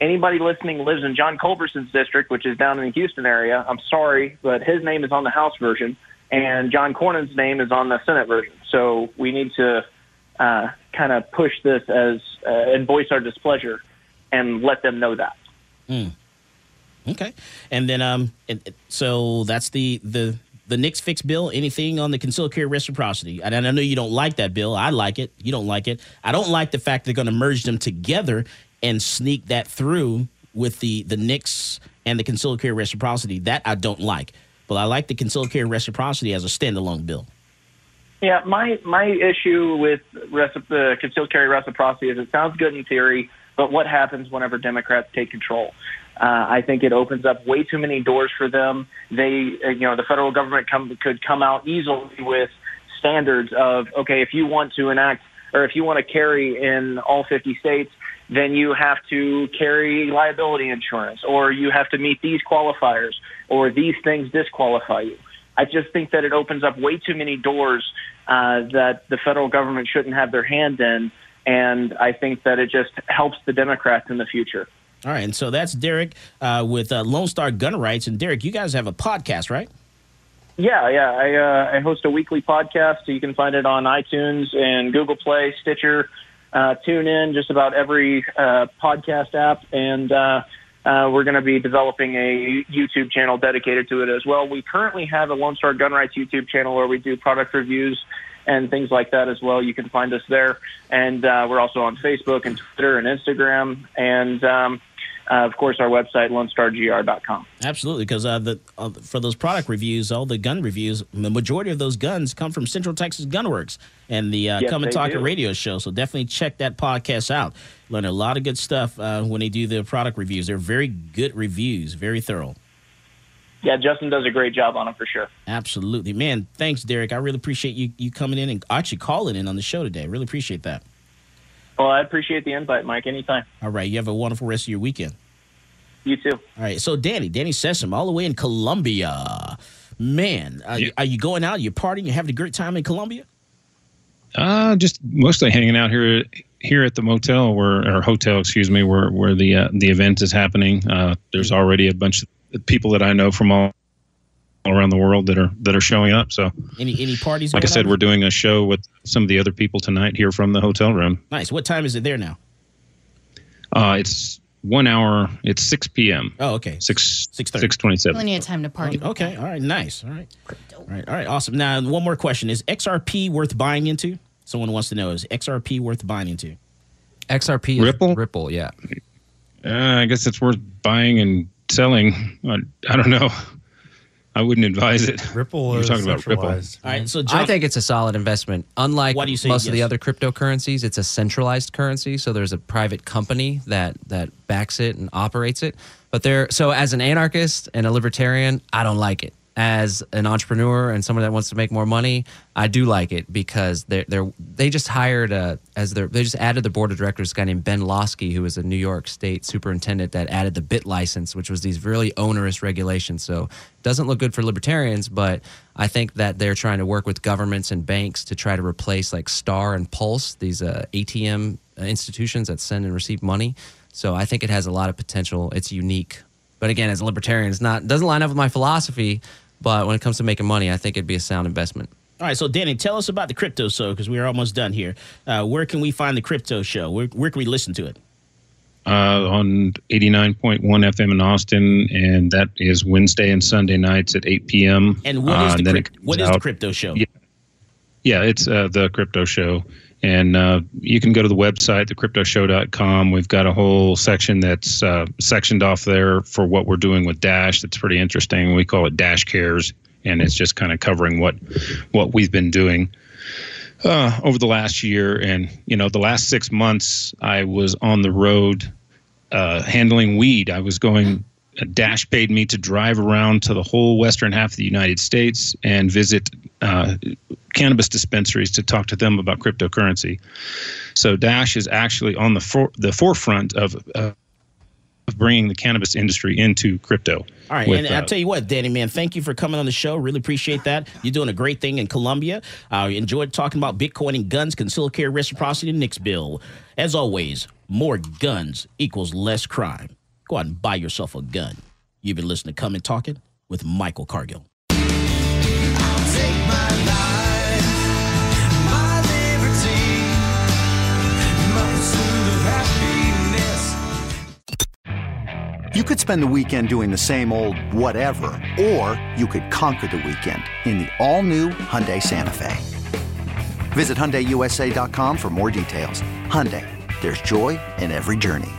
anybody listening lives in John Culberson's district, which is down in the Houston area, I'm sorry, but his name is on the House version, and John Cornyn's name is on the Senate version. So we need to uh, kind of push this as uh, and voice our displeasure and let them know that. Okay, and then um, and, so that's the the the NICS fix bill, anything on the concealed carry reciprocity. And I know you don't like that bill. I like it. You don't like it. I don't like the fact they're going to merge them together and sneak that through with the the NICS and the concealed carry reciprocity. That I don't like. But I like the concealed carry reciprocity as a standalone bill. Yeah, my my issue with the concealed carry reciprocity is it sounds good in theory, but what happens whenever Democrats take control? Uh, I think it opens up way too many doors for them. They, uh, you know, the federal government come, could come out easily with standards of okay, if you want to enact or if you want to carry in all 50 states, then you have to carry liability insurance, or you have to meet these qualifiers, or these things disqualify you. I just think that it opens up way too many doors uh, that the federal government shouldn't have their hand in, and I think that it just helps the Democrats in the future. All right, and so that's Derek uh, with uh, Lone Star Gun Rights. And Derek, you guys have a podcast, right? Yeah, yeah. I, uh, I host a weekly podcast. So you can find it on iTunes and Google Play, Stitcher, uh, tune in, just about every uh, podcast app. And uh, uh, we're going to be developing a YouTube channel dedicated to it as well. We currently have a Lone Star Gun Rights YouTube channel where we do product reviews and things like that as well. You can find us there. And uh, we're also on Facebook and Twitter and Instagram. And um, uh, of course, our website, lonestargr.com. Absolutely, because uh, the uh, for those product reviews, all the gun reviews, the majority of those guns come from Central Texas Gunworks and the uh, Yes, Come and Talk do. radio show. So definitely check that podcast out. Learn a lot of good stuff uh, when they do the product reviews. They're very good reviews, very thorough. Yeah, Justin does a great job on them for sure. Absolutely, man. Thanks, Derek. I really appreciate you you coming in and actually calling in on the show today. Really appreciate that. Well, I appreciate the invite, Mike. Anytime. All right, you have a wonderful rest of your weekend. You too. All right, so Danny, Danny Sessom, all the way in Colombia. Man, are, you, are you going out? You're partying? You having a great time in Colombia? Uh, just mostly hanging out here here at the motel where or hotel, excuse me, where where the uh, the event is happening. Uh, there's already a bunch of people that I know from all, all around the world that are that are showing up. So, Any any parties? like I said, on? we're doing a show with some of the other people tonight here from the hotel room. nice. What time is it there now? Uh, it's one hour. It's six p.m. Oh, okay. Six six thirty. six twenty seven. Plenty of time to party. Okay. All right. Nice. All right. All right. All right. Awesome. Now, one more question: Is XRP worth buying into? Someone wants to know: Is XRP worth buying into? XRP is Ripple? Ripple, yeah. Uh, I guess it's worth buying and selling. I, I don't know. I wouldn't advise it. Ripple You're talking about Ripple. All right. So, I think it's a solid investment. Unlike Why do you say most of the yes? other cryptocurrencies, it's a centralized currency. So there's a private company that that backs it and operates it. But there, so as an anarchist and a libertarian, I don't like it. As an entrepreneur and someone that wants to make more money, I do like it because they're, they're they just hired a as their they just added the board of directors a guy named Ben Lawsky who was a New York State superintendent that added the BitLicense, which was these really onerous regulations. So doesn't look good for libertarians, but I think that they're trying to work with governments and banks to try to replace like Star and Pulse, these uh, ATM institutions that send and receive money. So I think it has a lot of potential. It's unique, but again, as a libertarian, it's not doesn't line up with my philosophy. But when it comes to making money, I think it'd be a sound investment. all right. So, Danny, tell us about the crypto show because we're almost done here. Uh, where can we find the crypto show? Where, where can we listen to it? uh, on 89.1 FM in Austin, and that is Wednesday and Sunday nights at 8 p.m. And what is Uh, the then cryp- what is the crypto show? Yeah, yeah it's uh, the crypto show. And uh, you can go to the website, thecryptoshow.com. We've got a whole section that's uh, sectioned off there for what we're doing with Dash. That's pretty interesting. We call it Dash Cares, and it's just kind of covering what what we've been doing uh, over the last year. And you know, the last six months, I was on the road uh, handling weed. I was going. Dash paid me to drive around to the whole western half of the United States and visit uh, cannabis dispensaries to talk to them about cryptocurrency. So Dash is actually on the for, the forefront of. Uh, of bringing the cannabis industry into crypto. All right, with, and uh, I'll tell you what, Danny, man, thank you for coming on the show. Really appreciate that. You're doing a great thing in Colombia. I enjoyed talking about Bitcoin and guns, concealed carry reciprocity, and NICS bill. As always, more guns equals less crime. Go out and buy yourself a gun. You've been listening to Come and Talk It with Michael Cargill. You could spend the weekend doing the same old whatever, or you could conquer the weekend in the all-new Hyundai Santa Fe. Visit HyundaiUSA.com for more details. Hyundai, there's joy in every journey.